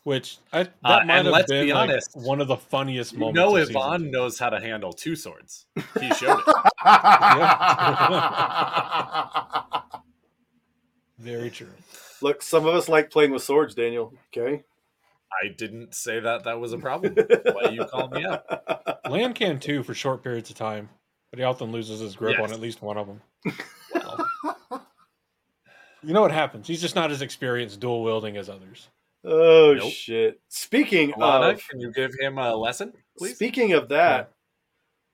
Which I that Uh, might have let's been be like, honest, one of the funniest You moments. know, of season Ihvon two. knows how to handle two swords. He showed it. Very true. Look, some of us like playing with swords, Daniel. Okay. I didn't say that that was a problem. Why you called me up? Lan can too for short periods of time, but he often loses his grip Yes. on at least one of them. Well, You know what happens? He's just not as experienced dual wielding as others. Oh Nope. shit! Speaking Alanna, of can you give him a lesson, please? speaking of that,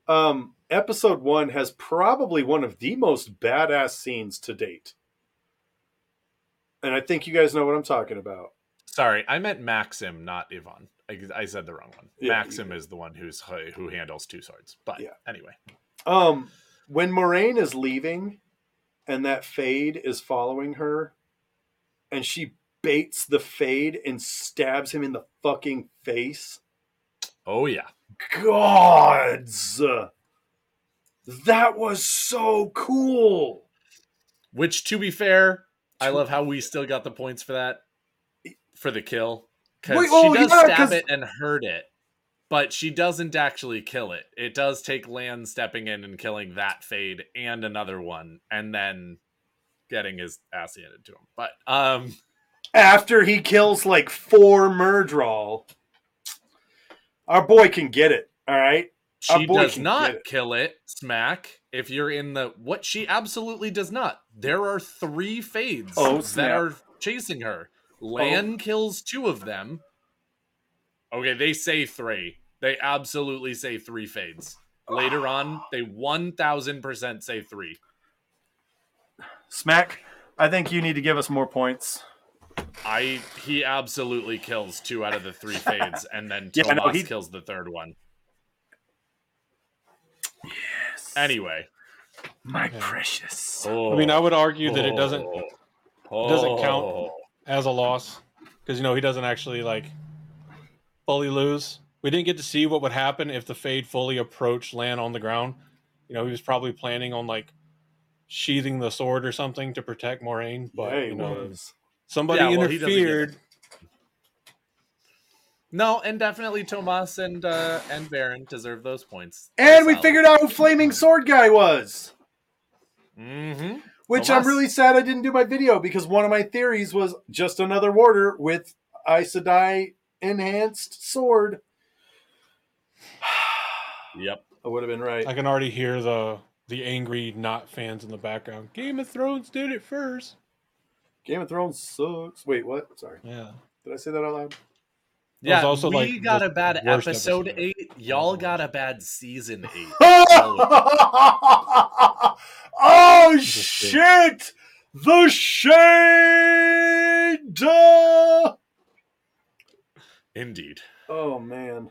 Um, episode one has probably one of the most badass scenes to date. And I think you guys know what I'm talking about. Sorry, I meant Maksim, not Ihvon. I, I said the wrong one. Yeah, Maksim is the one who's who handles two swords. But Yeah. anyway, Um, when Moiraine is leaving and that fade is following her, and she baits the fade and stabs him in the fucking face. oh yeah, Gods! That was so cool. which to be fair, I love how we still got the points for that for the kill because she oh, does yeah, stab 'cause- it and hurt it, but she doesn't actually kill it. It does take Lan stepping in and killing that fade and another one, and then getting his ass handed to him. But um, After he kills like four Myrddraal, our boy can get it. All right. Our She does not it. kill it, smack. If you're in the what she absolutely does not. There are three fades Oh, that are chasing her. Lan kills two of them. Okay, they say three. They absolutely say three fades. Later on, they one thousand percent say three. Smack. I think you need to give us more points. I he absolutely kills two out of the three fades, and then Yeah, Tomas no, he- kills the third one. Yes. Anyway, My Yeah. precious. oh, I mean, I would argue that it doesn't oh, doesn't count. Oh. As a loss because you know he doesn't actually like fully lose. We didn't get to see what would happen if the fade fully approached land on the ground. You know, he was probably planning on like sheathing the sword or something to protect Moiraine, but Yeah, you know, was. somebody Yeah, well, he doesn't get interfered. No, and definitely Tomas and uh, and Baron deserve those points. And we figured out who Flaming Sword Guy was. Mm-hmm. Which Tomas. I'm really sad I didn't do my video because one of my theories was just another warder with Aes Sedai enhanced sword. Yep. I would have been right. I can already hear the the angry not fans in the background. Game of Thrones did it first. Game of Thrones sucks. Wait, what? Sorry. Yeah. Did I say that out loud? It was Yeah, also, we like, got a bad episode, episode. eight. Y'all got a bad season eight. oh shit! The shade. Indeed. Oh man.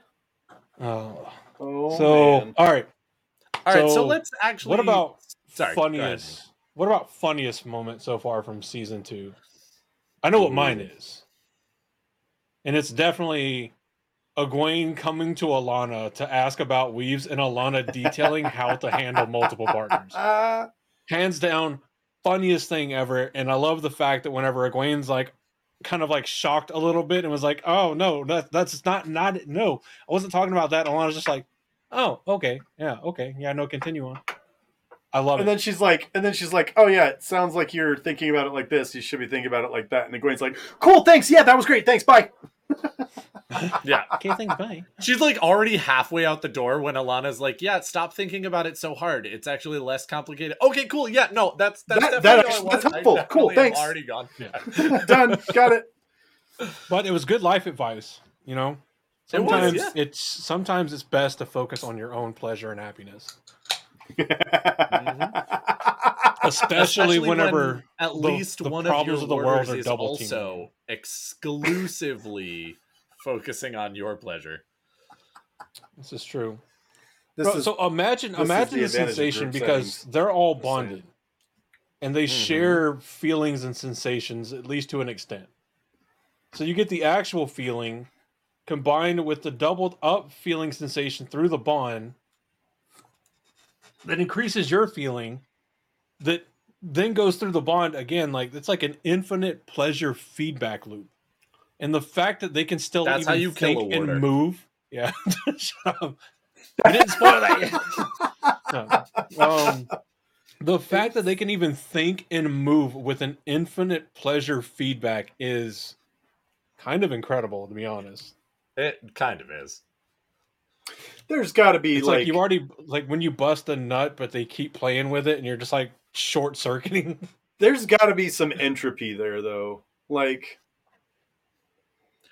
Oh. Oh so man. all right. All right, so So, let's actually. What about Sorry, funniest? What about funniest moment so far from season two? I know what mine is, and it's definitely Egwene coming to Alanna to ask about weaves and Alanna detailing how to handle multiple partners. Hands down, funniest thing ever. And I love the fact that whenever Egwene's like kind of like shocked a little bit and was like, "Oh no, that that's not not no, I wasn't talking about that." Alanna's just like, "Oh, okay, yeah, okay, yeah, no, continue on." I love and it. And then she's like, and then she's like, "Oh yeah, it sounds like you're thinking about it like this. You should be thinking about it like that." And Egwene's like, "Cool, thanks. Yeah, that was great. Thanks. Bye." Yeah. Okay, thanks, bye. She's like already halfway out the door when Alanna's like, "Yeah, stop thinking about it so hard. It's actually less complicated." Okay, cool. Yeah, no, that's that's That- definitely that actually- that's helpful. Cool, thanks. Already gone. Yeah. Done. Got it. But it was good life advice, you know. It was, Sometimes yeah. it's sometimes it's best to focus on your own pleasure and happiness, especially, when whenever at the- least the one of your problems of the world are double teaming also you. Exclusively focusing on your pleasure. this is true. This Bro, is so imagine this imagine the the, sensation because settings. they're all Just saying. bonded and they Mhm. share feelings and sensations at least to an extent. So you get the actual feeling combined with the doubled up feeling sensation through the bond that increases your feeling that then goes through the bond again like it's like an infinite pleasure feedback loop. And the fact that they can still That's even how you kill a think and move. Yeah. Shut up. We didn't spoil that yet. No. Um, the fact that they can even think and move with an infinite pleasure feedback is kind of incredible, to be honest. It kind of is. there's got to be It's like, like, you already like when you bust a nut, but they keep playing with it, and you're just like short circuiting. there's got to be some entropy there though. Like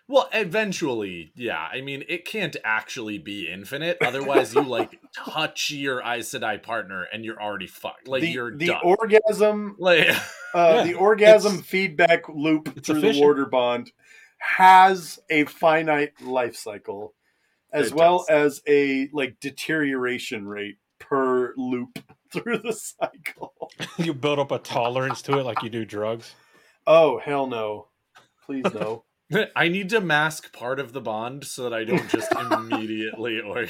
Well, eventually, yeah. I mean, it can't actually be infinite. Otherwise, you like touch your Aes Sedai partner and you're already fucked. Like the, you're the done. orgasm like, uh, Yeah, the orgasm feedback loop it's through the efficient. warder bond has a finite life cycle as It well does. as a like deterioration rate per loop through the cycle you build up a tolerance to it like you do drugs. oh hell no please no I need to mask part of the bond so that I don't just immediately or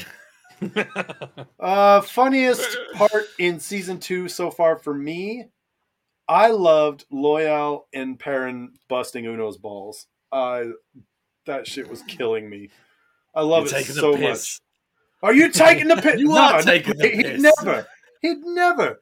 uh funniest part in season two so far for me i loved loial and perrin busting uno's balls uh that shit was killing me i love You're it so much Are you taking the piss? You no, are taking the he'd piss. never. He'd never.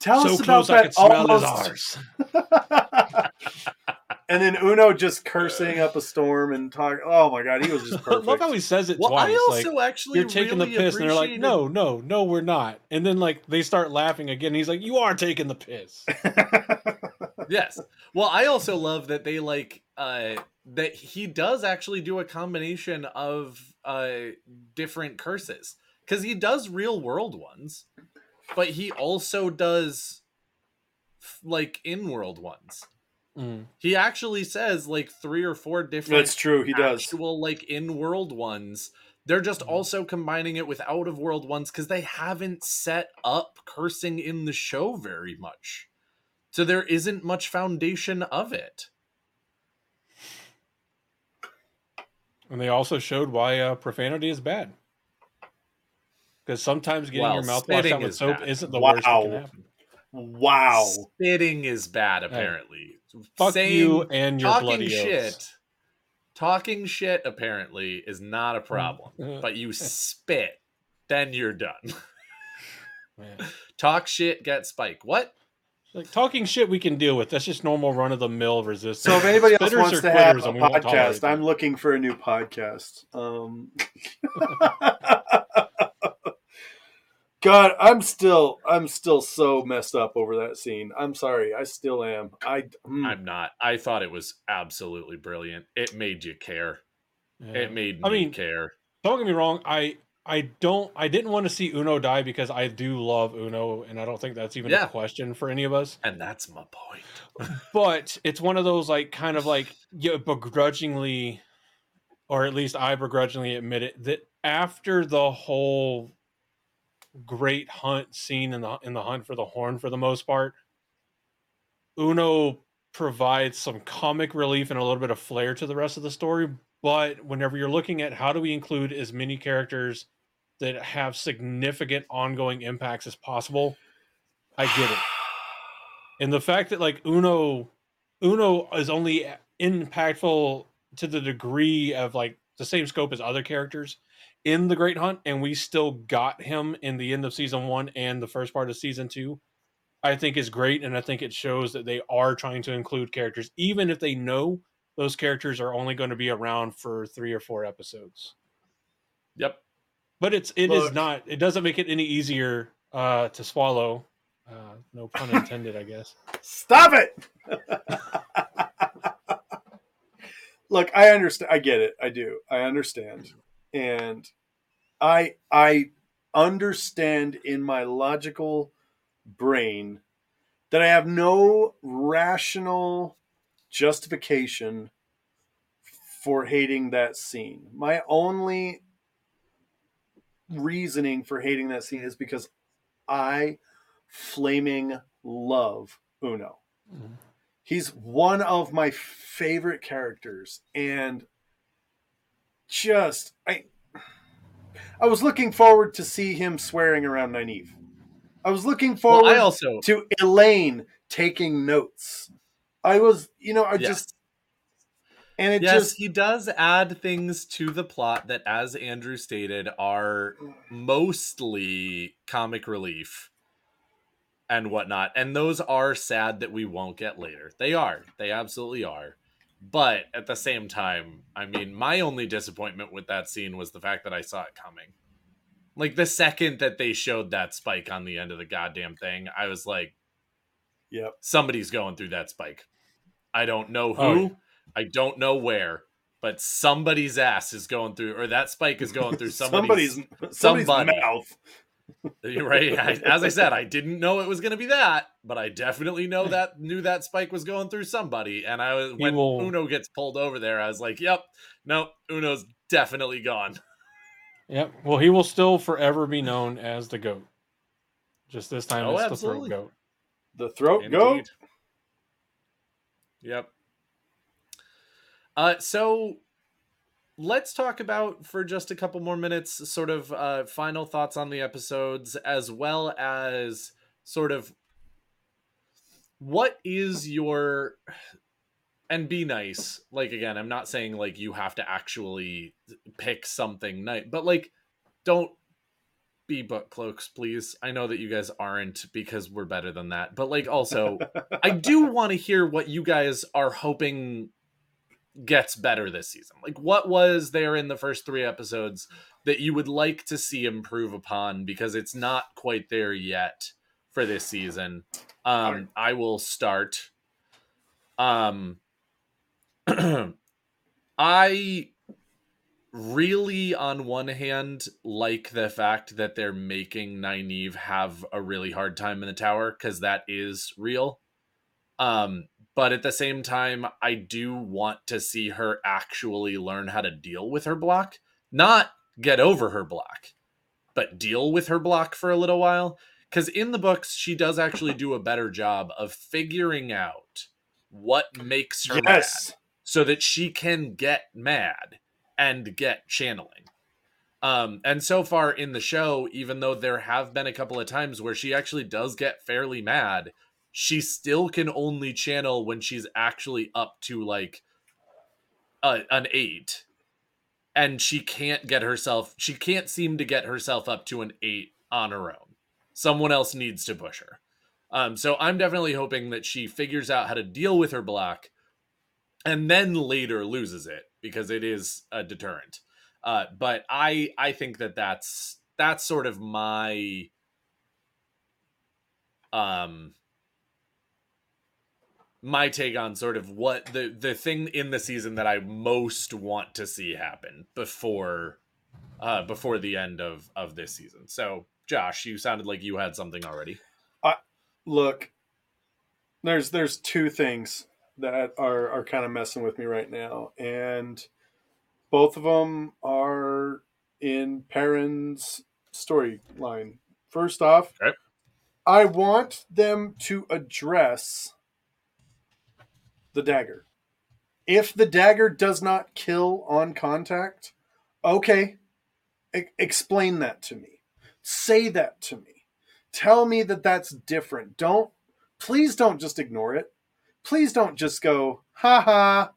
Tell so us about I that could smell almost. his and then Uno just cursing up a storm and talking. Oh my god, he was just I love how he says it Well, twice. I also like, actually you're taking really the piss, and they're like, "No, no, no, we're not." And then like they start laughing again. He's like, "You are taking the piss." yes. Well, I also love that they like uh that he does actually do a combination of uh different curses cuz he does real world ones, but he also does like in-world ones. Mm. He actually says like three or four different That's true. He does. actual like in-world ones. They're just Mhm. also combining it with out-of-world ones cuz they haven't set up cursing in the show very much. So there isn't much foundation of it. And they also showed why uh, profanity is bad. Because sometimes getting Well, your mouth washed out with is soap bad. isn't the worst that can Wow. happen. Wow. Spitting is bad apparently. Fuck Saying- you and your talking bloody shit. oaths. Talking shit apparently is not a problem. Uh, But you spit, then you're done. Talk shit, get spike. What? Like talking shit we can deal with. That's just normal run of the mill resistance. So if anybody else Spitters wants to have quitters a and we won't tolerate podcast. I'm looking for a new podcast. Um, God, I'm still, I'm still so messed up over that scene. I'm sorry, I still am. I, mm. I'm not. I thought it was absolutely brilliant. It made you care. Yeah. It made me I mean- care. don't get me wrong. I I don't. I didn't want to see Uno die because I do love Uno, and I don't think that's even Yeah. a question for any of us. And that's my point. But it's one of those like kind of like you begrudgingly, or at least I begrudgingly admit it that after the whole great hunt scene in the in the hunt for the horn for the most part, Uno provides some comic relief and a little bit of flair to the rest of the story. But whenever you're looking at how do we include as many characters that have significant ongoing impacts as possible, I get it. And the fact that like Uno Uno is only impactful to the degree of like the same scope as other characters in the Great Hunt, and we still got him in the end of season one and the first part of season two, I think is great. And I think it shows that they are trying to include characters, even if they know those characters are only going to be around for three or four episodes. Yep. But it's it is Look. not. It doesn't make it any easier uh, to swallow. Uh, no pun intended, I guess. Stop it. Look, I understand. I get it. I do. I understand, and I I understand in my logical brain that I have no rational justification for hating that scene. My only reasoning for hating that scene is because I flaming love Uno. Mhm. He's one of my favorite characters and just I I was looking forward to see him swearing around Nynaeve. I was looking forward Well, I also to Elayne taking notes. I was, you know, I Yes. just and it yes, just he does add things to the plot that, as Andrew stated, are mostly comic relief and whatnot. And those are sad that we won't get later. They are. They absolutely are. But at the same time, I mean, my only disappointment with that scene was the fact that I saw it coming. Like the second that they showed that spike on the end of the goddamn thing, I was like, Yep. somebody's going through that spike. I don't know oh, who. Oh. I don't know where, but somebody's ass is going through, or that spike is going through somebody's. somebody's somebody's somebody. mouth. You're right. I, as I said, I didn't know it was going to be that, but I definitely know that knew that spike was going through somebody. And I was when will- Uno gets pulled over there, I was like, "Yep, nope, Uno's definitely gone." Yep. Well, he will still forever be known as the goat. Just this time, Oh, it's absolutely. the throat goat. The throat goat. Yep. Uh, so let's talk about for just a couple more minutes, sort of uh, final thoughts on the episodes, as well as sort of what is your and be nice. Like again, I'm not saying like you have to actually pick something nice, but like don't be book cloaks, please. I know that you guys aren't because we're better than that. But like also I do want to hear what you guys are hoping gets better this season. Like what was there in the first 3 episodes that you would like to see improve upon because it's not quite there yet for this season. Um I will start um I really on one hand like the fact that they're making Nynaeve have a really hard time in the tower cuz that is real. Um but at the same time I do want to see her actually learn how to deal with her block, not get over her block, but deal with her block for a little while cuz in the books she does actually do a better job of figuring out what makes her mad so that she can get mad and get channeling. Um, and so far in the show, even though there have been a couple of times where she actually does get fairly mad, she still can only channel when she's actually up to like a, an eight. And she can't get herself, she can't seem to get herself up to an eight on her own. Someone else needs to push her. Um, so I'm definitely hoping that she figures out how to deal with her block and then later loses it because it is a deterrent. Uh, but I I think that that's that's sort of my um my take on sort of what the the thing in the season that I most want to see happen before uh before the end of of this season. So Josh, you sounded like you had something already. Look, there's there's two things that are are kind of messing with me right now, and both of them are in Perrin's storyline. First off, Okay. I want them to address the dagger. If the dagger does not kill on contact, okay, e- explain that to me. Say that to me. Tell me that that's different. Don't, please don't just ignore it. Please don't just go, ha ha.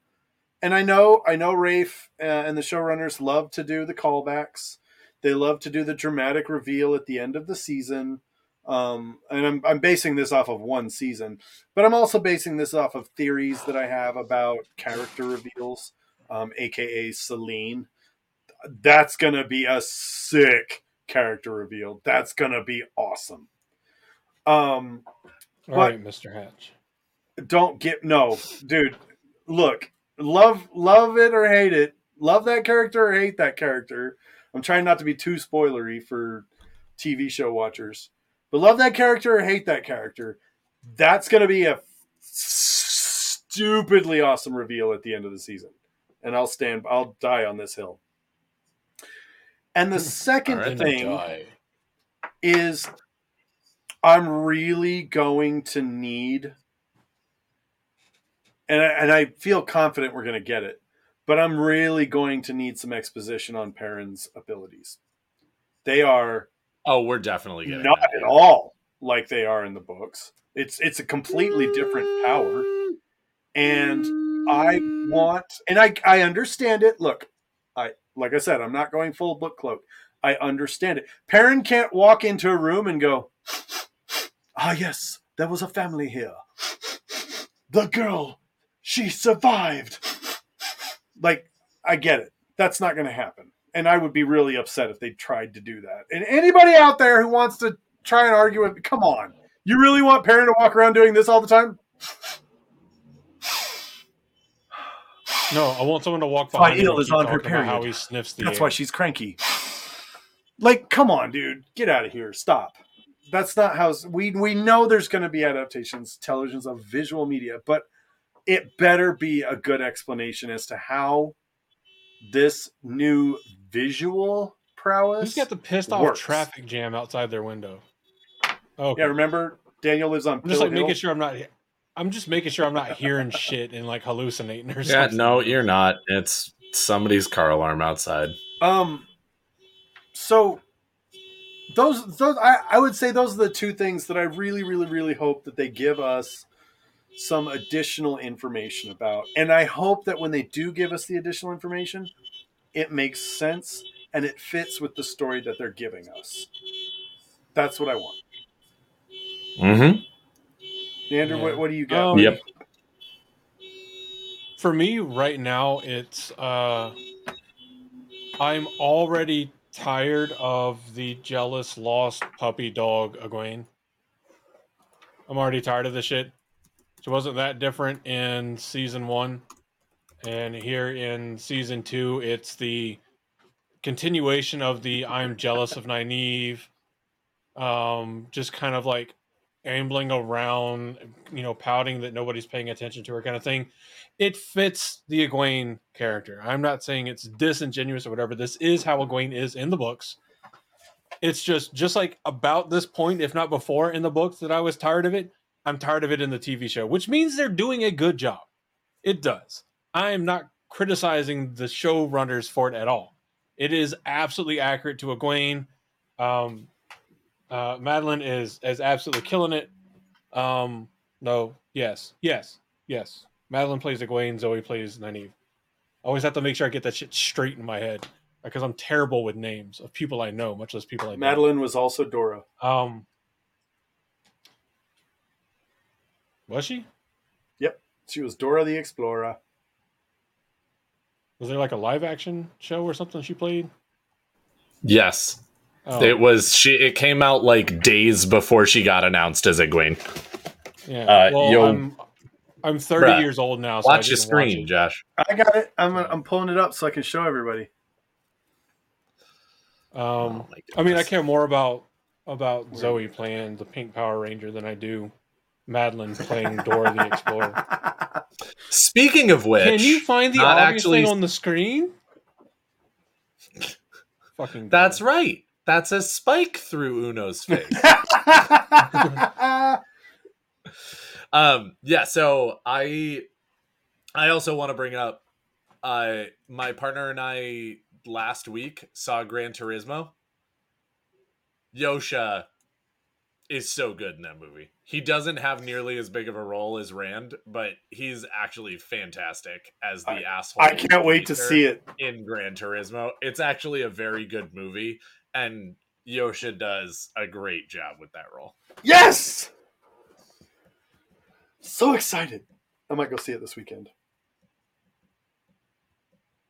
And I know, I know Rafe uh, and the showrunners love to do the callbacks. They love to do the dramatic reveal at the end of the season. Um, and I'm, I'm basing this off of one season, but I'm also basing this off of theories that I have about character reveals, um, aka Selene. That's going to be a sick character reveal. That's going to be awesome. Um, All right, Mr. Hatch. don't get no, dude. Look, love love it or hate it. Love that character or hate that character. I'm trying not to be too spoilery for TV show watchers. But love that character or hate that character. That's going to be a stupidly awesome reveal at the end of the season. And I'll stand I'll die on this hill. And the hmm. second All right. thing is I'm really going to need, and I, and I feel confident we're going to get it, but I'm really going to need some exposition on Perrin's abilities. They are Oh, we're definitely getting not that. at all like they are in the books. It's it's a completely different power, and I want, and I I understand it. Look, I like I said, I'm not going full book cloak. I understand it. Perrin can't walk into a room and go, "Ah, yes, there was a family here. The girl, she survived." Like, I get it. That's not going to happen, and I would be really upset if they tried to do that. And anybody out there who wants to try and argue with, come on, you really want Perrin to walk around doing this all the time? No, I want someone to walk That's why behind him is on her talking about how he sniffs the That's air. why she's cranky. Like, come on, dude, get out of here. Stop. That's not how we we know there's going to be adaptations. Television's of visual media, but it better be a good explanation as to how this new visual prowess. Who's got the pissed off works. traffic jam outside their window? Okay. Yeah, remember Daniel lives on. I'm just like Hill? making sure I'm not. I'm just making sure I'm not hearing shit and like hallucinating or Yeah, something. Yeah, no, you're not. It's somebody's car alarm outside. Um, so those those I, I would say those are the two things that I really really really hope that they give us some additional information about, and I hope that when they do give us the additional information, it makes sense and it fits with the story that they're giving us. That's what I want. Mm-hmm. Andrew, Yeah. what, what do you got? Um, Yep. For me right now, it's uh, I'm already tired of the jealous lost puppy dog Egwene. I'm already tired of this shit. She wasn't that different in season one, and here in season two, it's the continuation of the "I'm jealous of Nynaeve," um, just kind of like ambling around, you know, pouting that nobody's paying attention to her, kind of thing. It fits the Egwene character. I'm not saying it's disingenuous or whatever. This is how Egwene is in the books. It's just just like about this point, if not before in the books, that I was tired of it. I'm tired of it in the TV show, which means they're doing a good job. It does. I am not criticizing the showrunners for it at all. It is absolutely accurate to Egwene. Um, uh, Madeleine is is absolutely killing it. Um, no, yes, yes, yes. Madeleine plays Egwene. Zoe plays Nynaeve. I always have to make sure I get that shit straight in my head because I'm terrible with names of people I know, much less people I don't. Madeleine was also Dora. Um, was she? Yep, she was Dora the Explorer. Was there like a live action show or something she played? Yes. Oh, It was she it came out like days before she got announced as Egwene. yeah. uh, well, I'm I'm 30 Bruh, years old now. So Watch your didn't watch screen. Josh. I got it. I'm I'm pulling it up so I can show everybody. Um, Oh I mean, I care more about about Zoe playing the Pink Power Ranger than I do Madeleine playing Dora the Explorer. Speaking of which, Can you find the obvious actually- thing on the screen? Fucking. that's right. That's a spike through Uno's face. um yeah so i i also want to bring up uh my partner and i last week saw gran turismo josha is so good in that movie he doesn't have nearly as big of a role as rand but he's actually fantastic as the asshole I can't wait to see it. in gran turismo it's actually a very good movie and josha does a great job with that role Yes. So excited. I might go see it this weekend.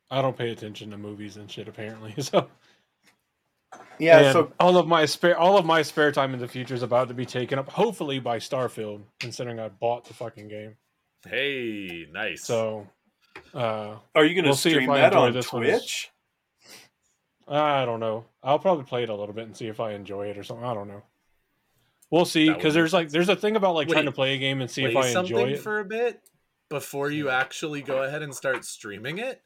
I don't pay attention to movies and shit apparently. So Yeah. And So all of my spare all of my spare time in the future is about to be taken up, hopefully by Starfield, considering I bought the fucking game. Hey, nice. So uh are you going to we'll see if stream I that enjoy on this one. I don't know. I'll probably play it a little bit and see if I enjoy it or something. I don't know. We'll see because there's like there's a thing about like trying to play a game and see if Play I something enjoy it. for a bit before you actually go ahead and start streaming it.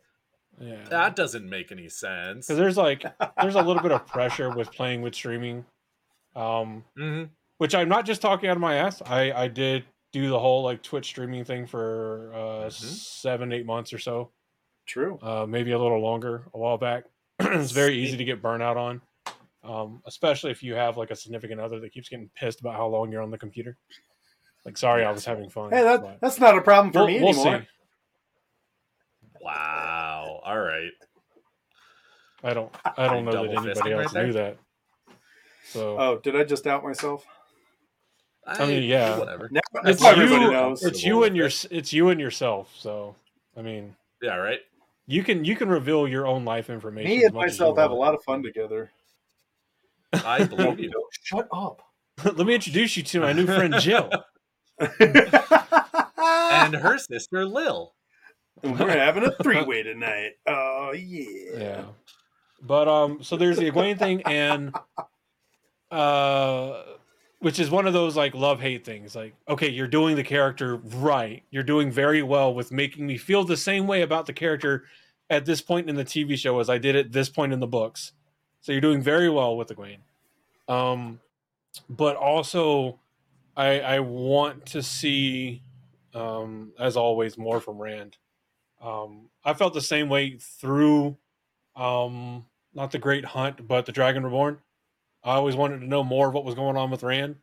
Yeah. That doesn't make any sense. Because there's like there's a little bit of pressure with playing with streaming. Um hmm which I'm not just talking out of my ass. I I did do the whole like Twitch streaming thing for uh Mhm. seven eight months or so, True. uh maybe a little longer a while back. it's very easy to get burnout on, um, especially if you have like a significant other that keeps getting pissed about how long you're on the computer. Like, sorry, I was having fun. Hey, that, that's not a problem for we'll, me we'll anymore. see. Wow. All right. I don't I don't know that anybody else there? knew that. So Oh, did I just out myself? I mean, yeah. Whatever. Now, it's you, knows. it's you and your it's you and yourself. So I mean, Yeah. Right. you can you can reveal your own life information. Me and myself have a lot of fun together. I believe you. Shut up. Let me introduce you to my new friend Jill. and her sister Lil. We're having a three way tonight. Oh yeah. Yeah. But um, so there's the Egwene thing, and uh, which is one of those like love hate things. Like, okay, you're doing the character right. You're doing very well with making me feel the same way about the character at this point in the TV show as I did at this point in the books. So you're doing very well with Egwene. Um, but also, I I want to see, um, as always, more from Rand. Um, I felt the same way through um, not the Great Hunt, but the Dragon Reborn. I always wanted to know more of what was going on with Rand,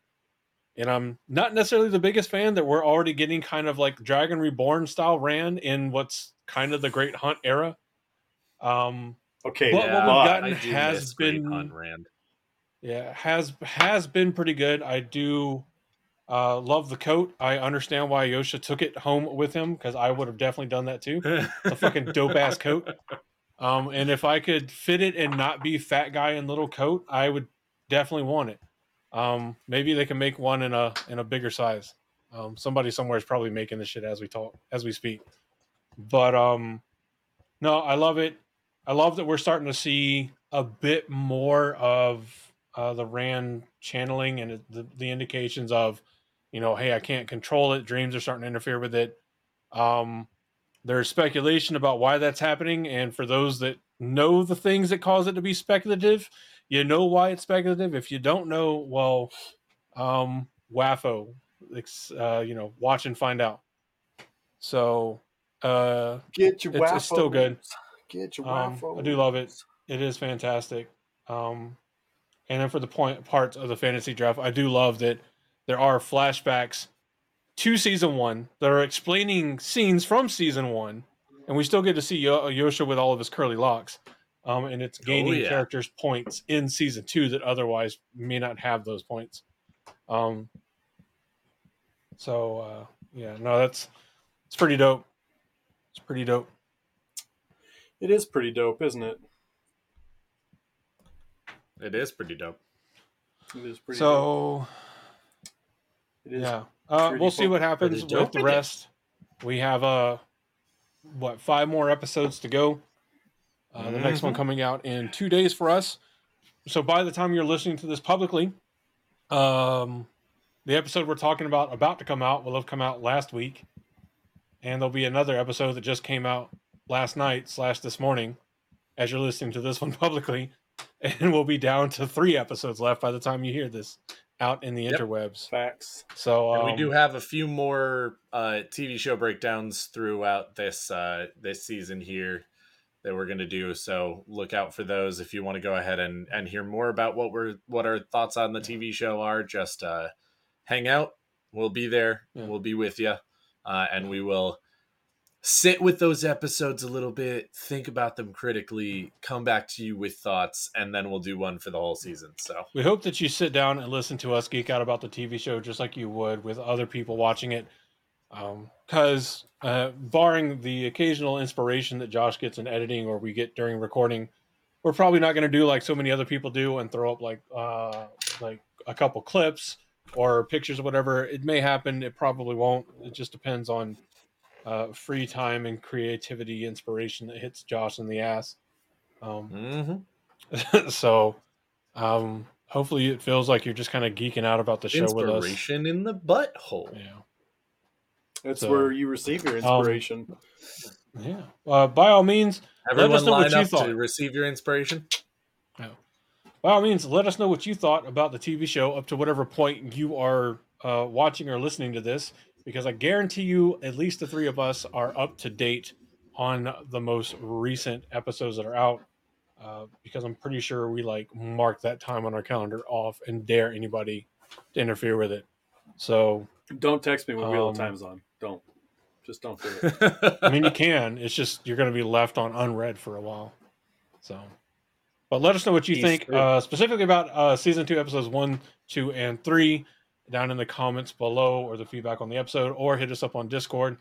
and I'm not necessarily the biggest fan that we're already getting kind of like Dragon Reborn style Rand in what's kind of the Great Hunt era. Um, Okay, But what we've gotten- has been- Hunt Rand. yeah, has has been pretty good. I do uh, love the coat. I understand why Josha took it home with him because I would have definitely done that too. A fucking dope ass coat. Um, and if I could fit it and not be fat guy in little coat, I would definitely want it. Um, maybe they can make one in a in a bigger size. Um, somebody somewhere is probably making this shit as we talk as we speak. But um, no, I love it. I love that we're starting to see a bit more of uh, the Rand channeling and the, the indications of, you know, hey, I can't control it. Dreams are starting to interfere with it. Um, there's speculation about why that's happening, and for those that know the things that cause it to be speculative, you know why it's speculative. If you don't know, well, um, WAFO, it's, uh, you know, watch and find out. So, uh, get your it's- it's still good. Get your Um. I do love it. It is fantastic. Um, and then for the point parts of the fantasy draft, I do love that there are flashbacks to season one that are explaining scenes from season one, and we still get to see Yo- Josha with all of his curly locks. Um, and it's gaining yeah. characters points in season two that otherwise may not have those points. Um, so uh, yeah, no, that's it's pretty dope. It's pretty dope. It is pretty dope, isn't it? It is pretty dope. It is pretty. dope. So It is. yeah, uh, we'll see what happens with the rest. We have uh, what five more episodes to go. Uh, the next one Mhm. coming out in two days for us. So by the time you're listening to this publicly, um, the episode we're talking about about to come out will have come out last week, and there'll be another episode that just came out last night slash this morning, as you're listening to this one publicly, and we'll be down to three episodes left by the time you hear this out in the Yep. interwebs. Facts. So um, we do have a few more uh, TV show breakdowns throughout this uh, this season here that we're going to do. So look out for those if you want to go ahead and, and hear more about what we're what our thoughts on the TV show are. Just uh, hang out. We'll be there. Yeah. We'll be with you, uh, and we will sit with those episodes a little bit, think about them critically, come back to you with thoughts, and then we'll do one for the whole season. So We hope that you sit down and listen to us geek out about the TV show just like you would with other people watching it. Because, uh, barring the occasional inspiration that Josh gets in editing or we get during recording, we're probably not going to do like so many other people do and throw up like uh, like a couple clips or pictures or whatever. It may happen. It probably won't. It just depends on uh, free time and creativity, inspiration that hits Josh in the ass. Um, mhm. so um hopefully it feels like you're just kind of geeking out about the show with us inspiration in the butthole. yeah That's So, where you receive your um, inspiration. yeah uh, by all means Everyone us know what you up thought. to receive your inspiration. by all means let us know what you thought about the tv show up to whatever point you are uh, watching or listening to this because i guarantee you at least the three of us are up to date on the most recent episodes that are out uh, because i'm pretty sure we like mark that time on our calendar off and dare anybody to interfere with it so Don't text me when Wheel um, of Time's on. Don't. Just don't do it. I mean, you can. It's just you're going to be left on unread for a while. So, but let us know what you He's think uh, specifically about uh, season two, episodes one, two, and three down in the comments below, or the feedback on the episode, or hit us up on Discord,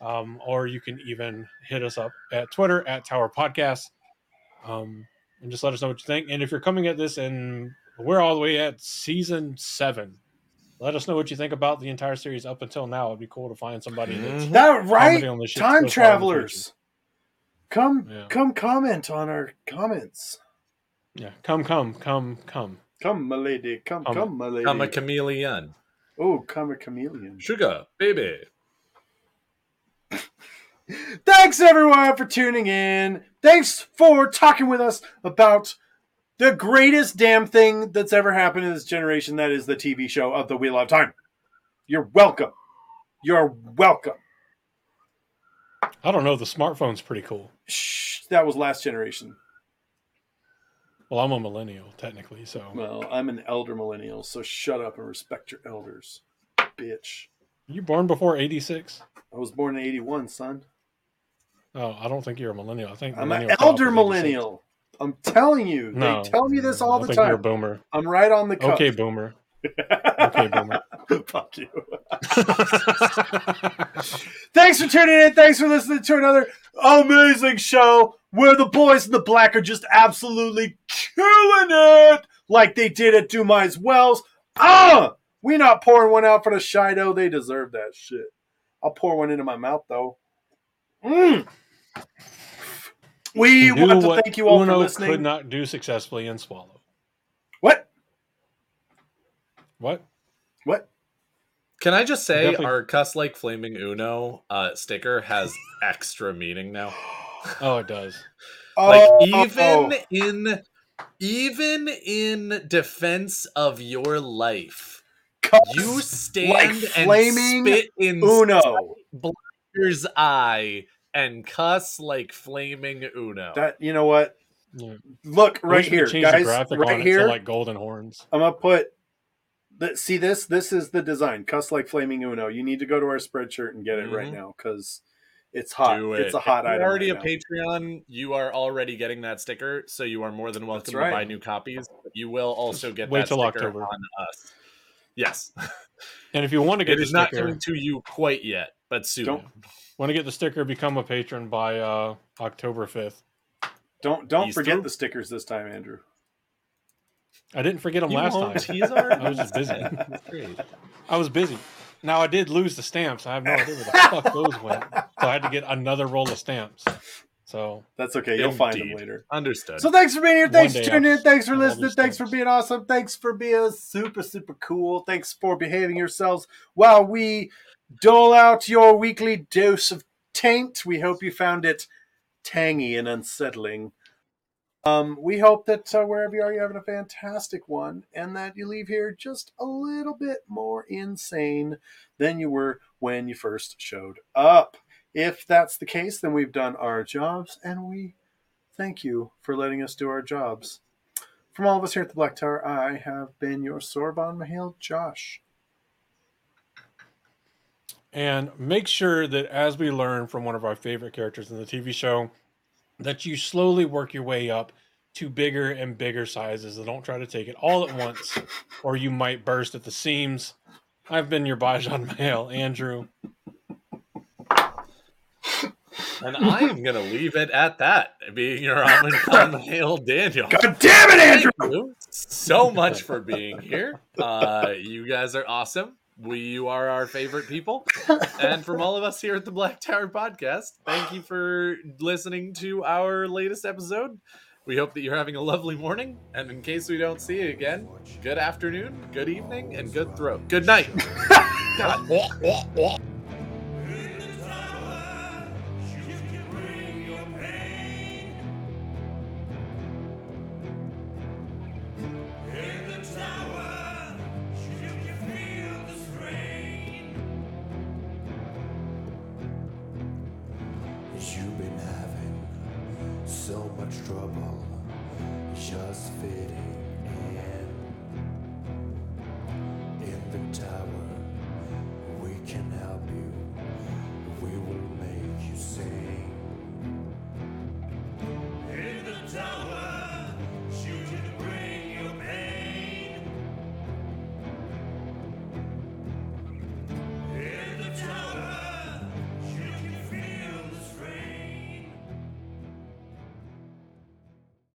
um, or you can even hit us up at Twitter at Tower Podcast, um, and just let us know what you think. And if you're coming at this and we're all the way at season seven, Let us know what you think about the entire series up until now. It'd be cool to find somebody that's Mhm. That right, on this shit so time travelers. Come, Yeah. come comment on our comments. Yeah, come, come, come, come. Come, my lady. Come, Come. come, my lady. I'm a chameleon. oh, come a chameleon. Sugar, baby. Thanks everyone for tuning in. Thanks for talking with us about the greatest damn thing that's ever happened in this generation. That is the TV show of the Wheel of Time. You're welcome. You're welcome. I don't know. The smartphone's pretty cool. Shh, that was last generation. Well, I'm a millennial technically, so Well, I'm an elder millennial, so shut up and respect your elders, bitch. you born before '86? I was born in '81, son. Oh, I don't think you're a millennial. I think I'm an elder millennial. I'm telling you, No, they tell me this all the think You're a boomer. I'm right on the cuff. Okay, boomer. Okay, boomer. Fuck you. Thanks for tuning in. Thanks for listening to another amazing show where the boys in the black are just absolutely killing it like they did at Dumai's Wells. Ah! We not pouring one out for the Shaido. They deserve that shit. I'll pour one into my mouth though. Mm. We Do want to thank you all Uno for listening. Could not do successfully and swallow. What? What? What? Can I just say Definitely- our cuss like flaming Uno uh, sticker has extra meaning now? Oh, it does. Like Oh, even in even in defense of your life, cuss you stand like and flaming spit in Uno. Blair's eye and cuss like flaming Uno. That you know what? Yeah. Look right wish we could here, guys. Right here, to like golden horns. I'm gonna put. The, see this? This is the design. Cuss like flaming Uno. You need to go to our spreadshirt and get it right Mhm. now because it's hot. Do it. It's a hot if item. you're already right a now. Patreon, you are already getting that sticker, so you are more than welcome That's to buy new copies. You will also get Wait that till sticker October. on us. Yes, And if you want to get it the not coming to you quite yet, but soon. Don't- want to get the sticker, become a patron by uh, October 5th. Don't don't Easter? forget the stickers this time, Andrew. I didn't forget them You last time. He's already I was just busy. I was busy. Now I did lose the stamps. I have no idea where the fuck those went. So I had to get another roll of stamps. So That's okay. You'll find them Indeed. later. Understood. So thanks for being here. Thanks for tuning in. Thanks for listening. Thanks for being awesome. Thanks for being super super cool. Thanks for behaving yourselves while we dole out your weekly dose of taint. We hope you found it tangy and unsettling. Um, we hope that uh, wherever you are, you're having a fantastic one, and that you leave here just a little bit more insane than you were when you first showed up. If that's the case, then we've done our jobs, and we thank you for letting us do our jobs. From all of us here at the Black Tower, I have been your Sorbonne M'Hael, Josh. And make sure that as we learn from one of our favorite characters in the TV show, that you slowly work your way up to bigger and bigger sizes. And don't try to take it all at once, or you might burst at the seams. I've been your Bajan Mail, Andrew. and I am going to leave it at that, being your Almond Con Daniel. God damn it, Andrew! Thank you so much for being here. Uh, you guys are awesome. We, you are our favorite people. And from all of us here at the Black Tower Podcast, thank you for listening to our latest episode. We hope that you're having a lovely morning. And in case we don't see you again, good afternoon, good evening, and good throat. Good night.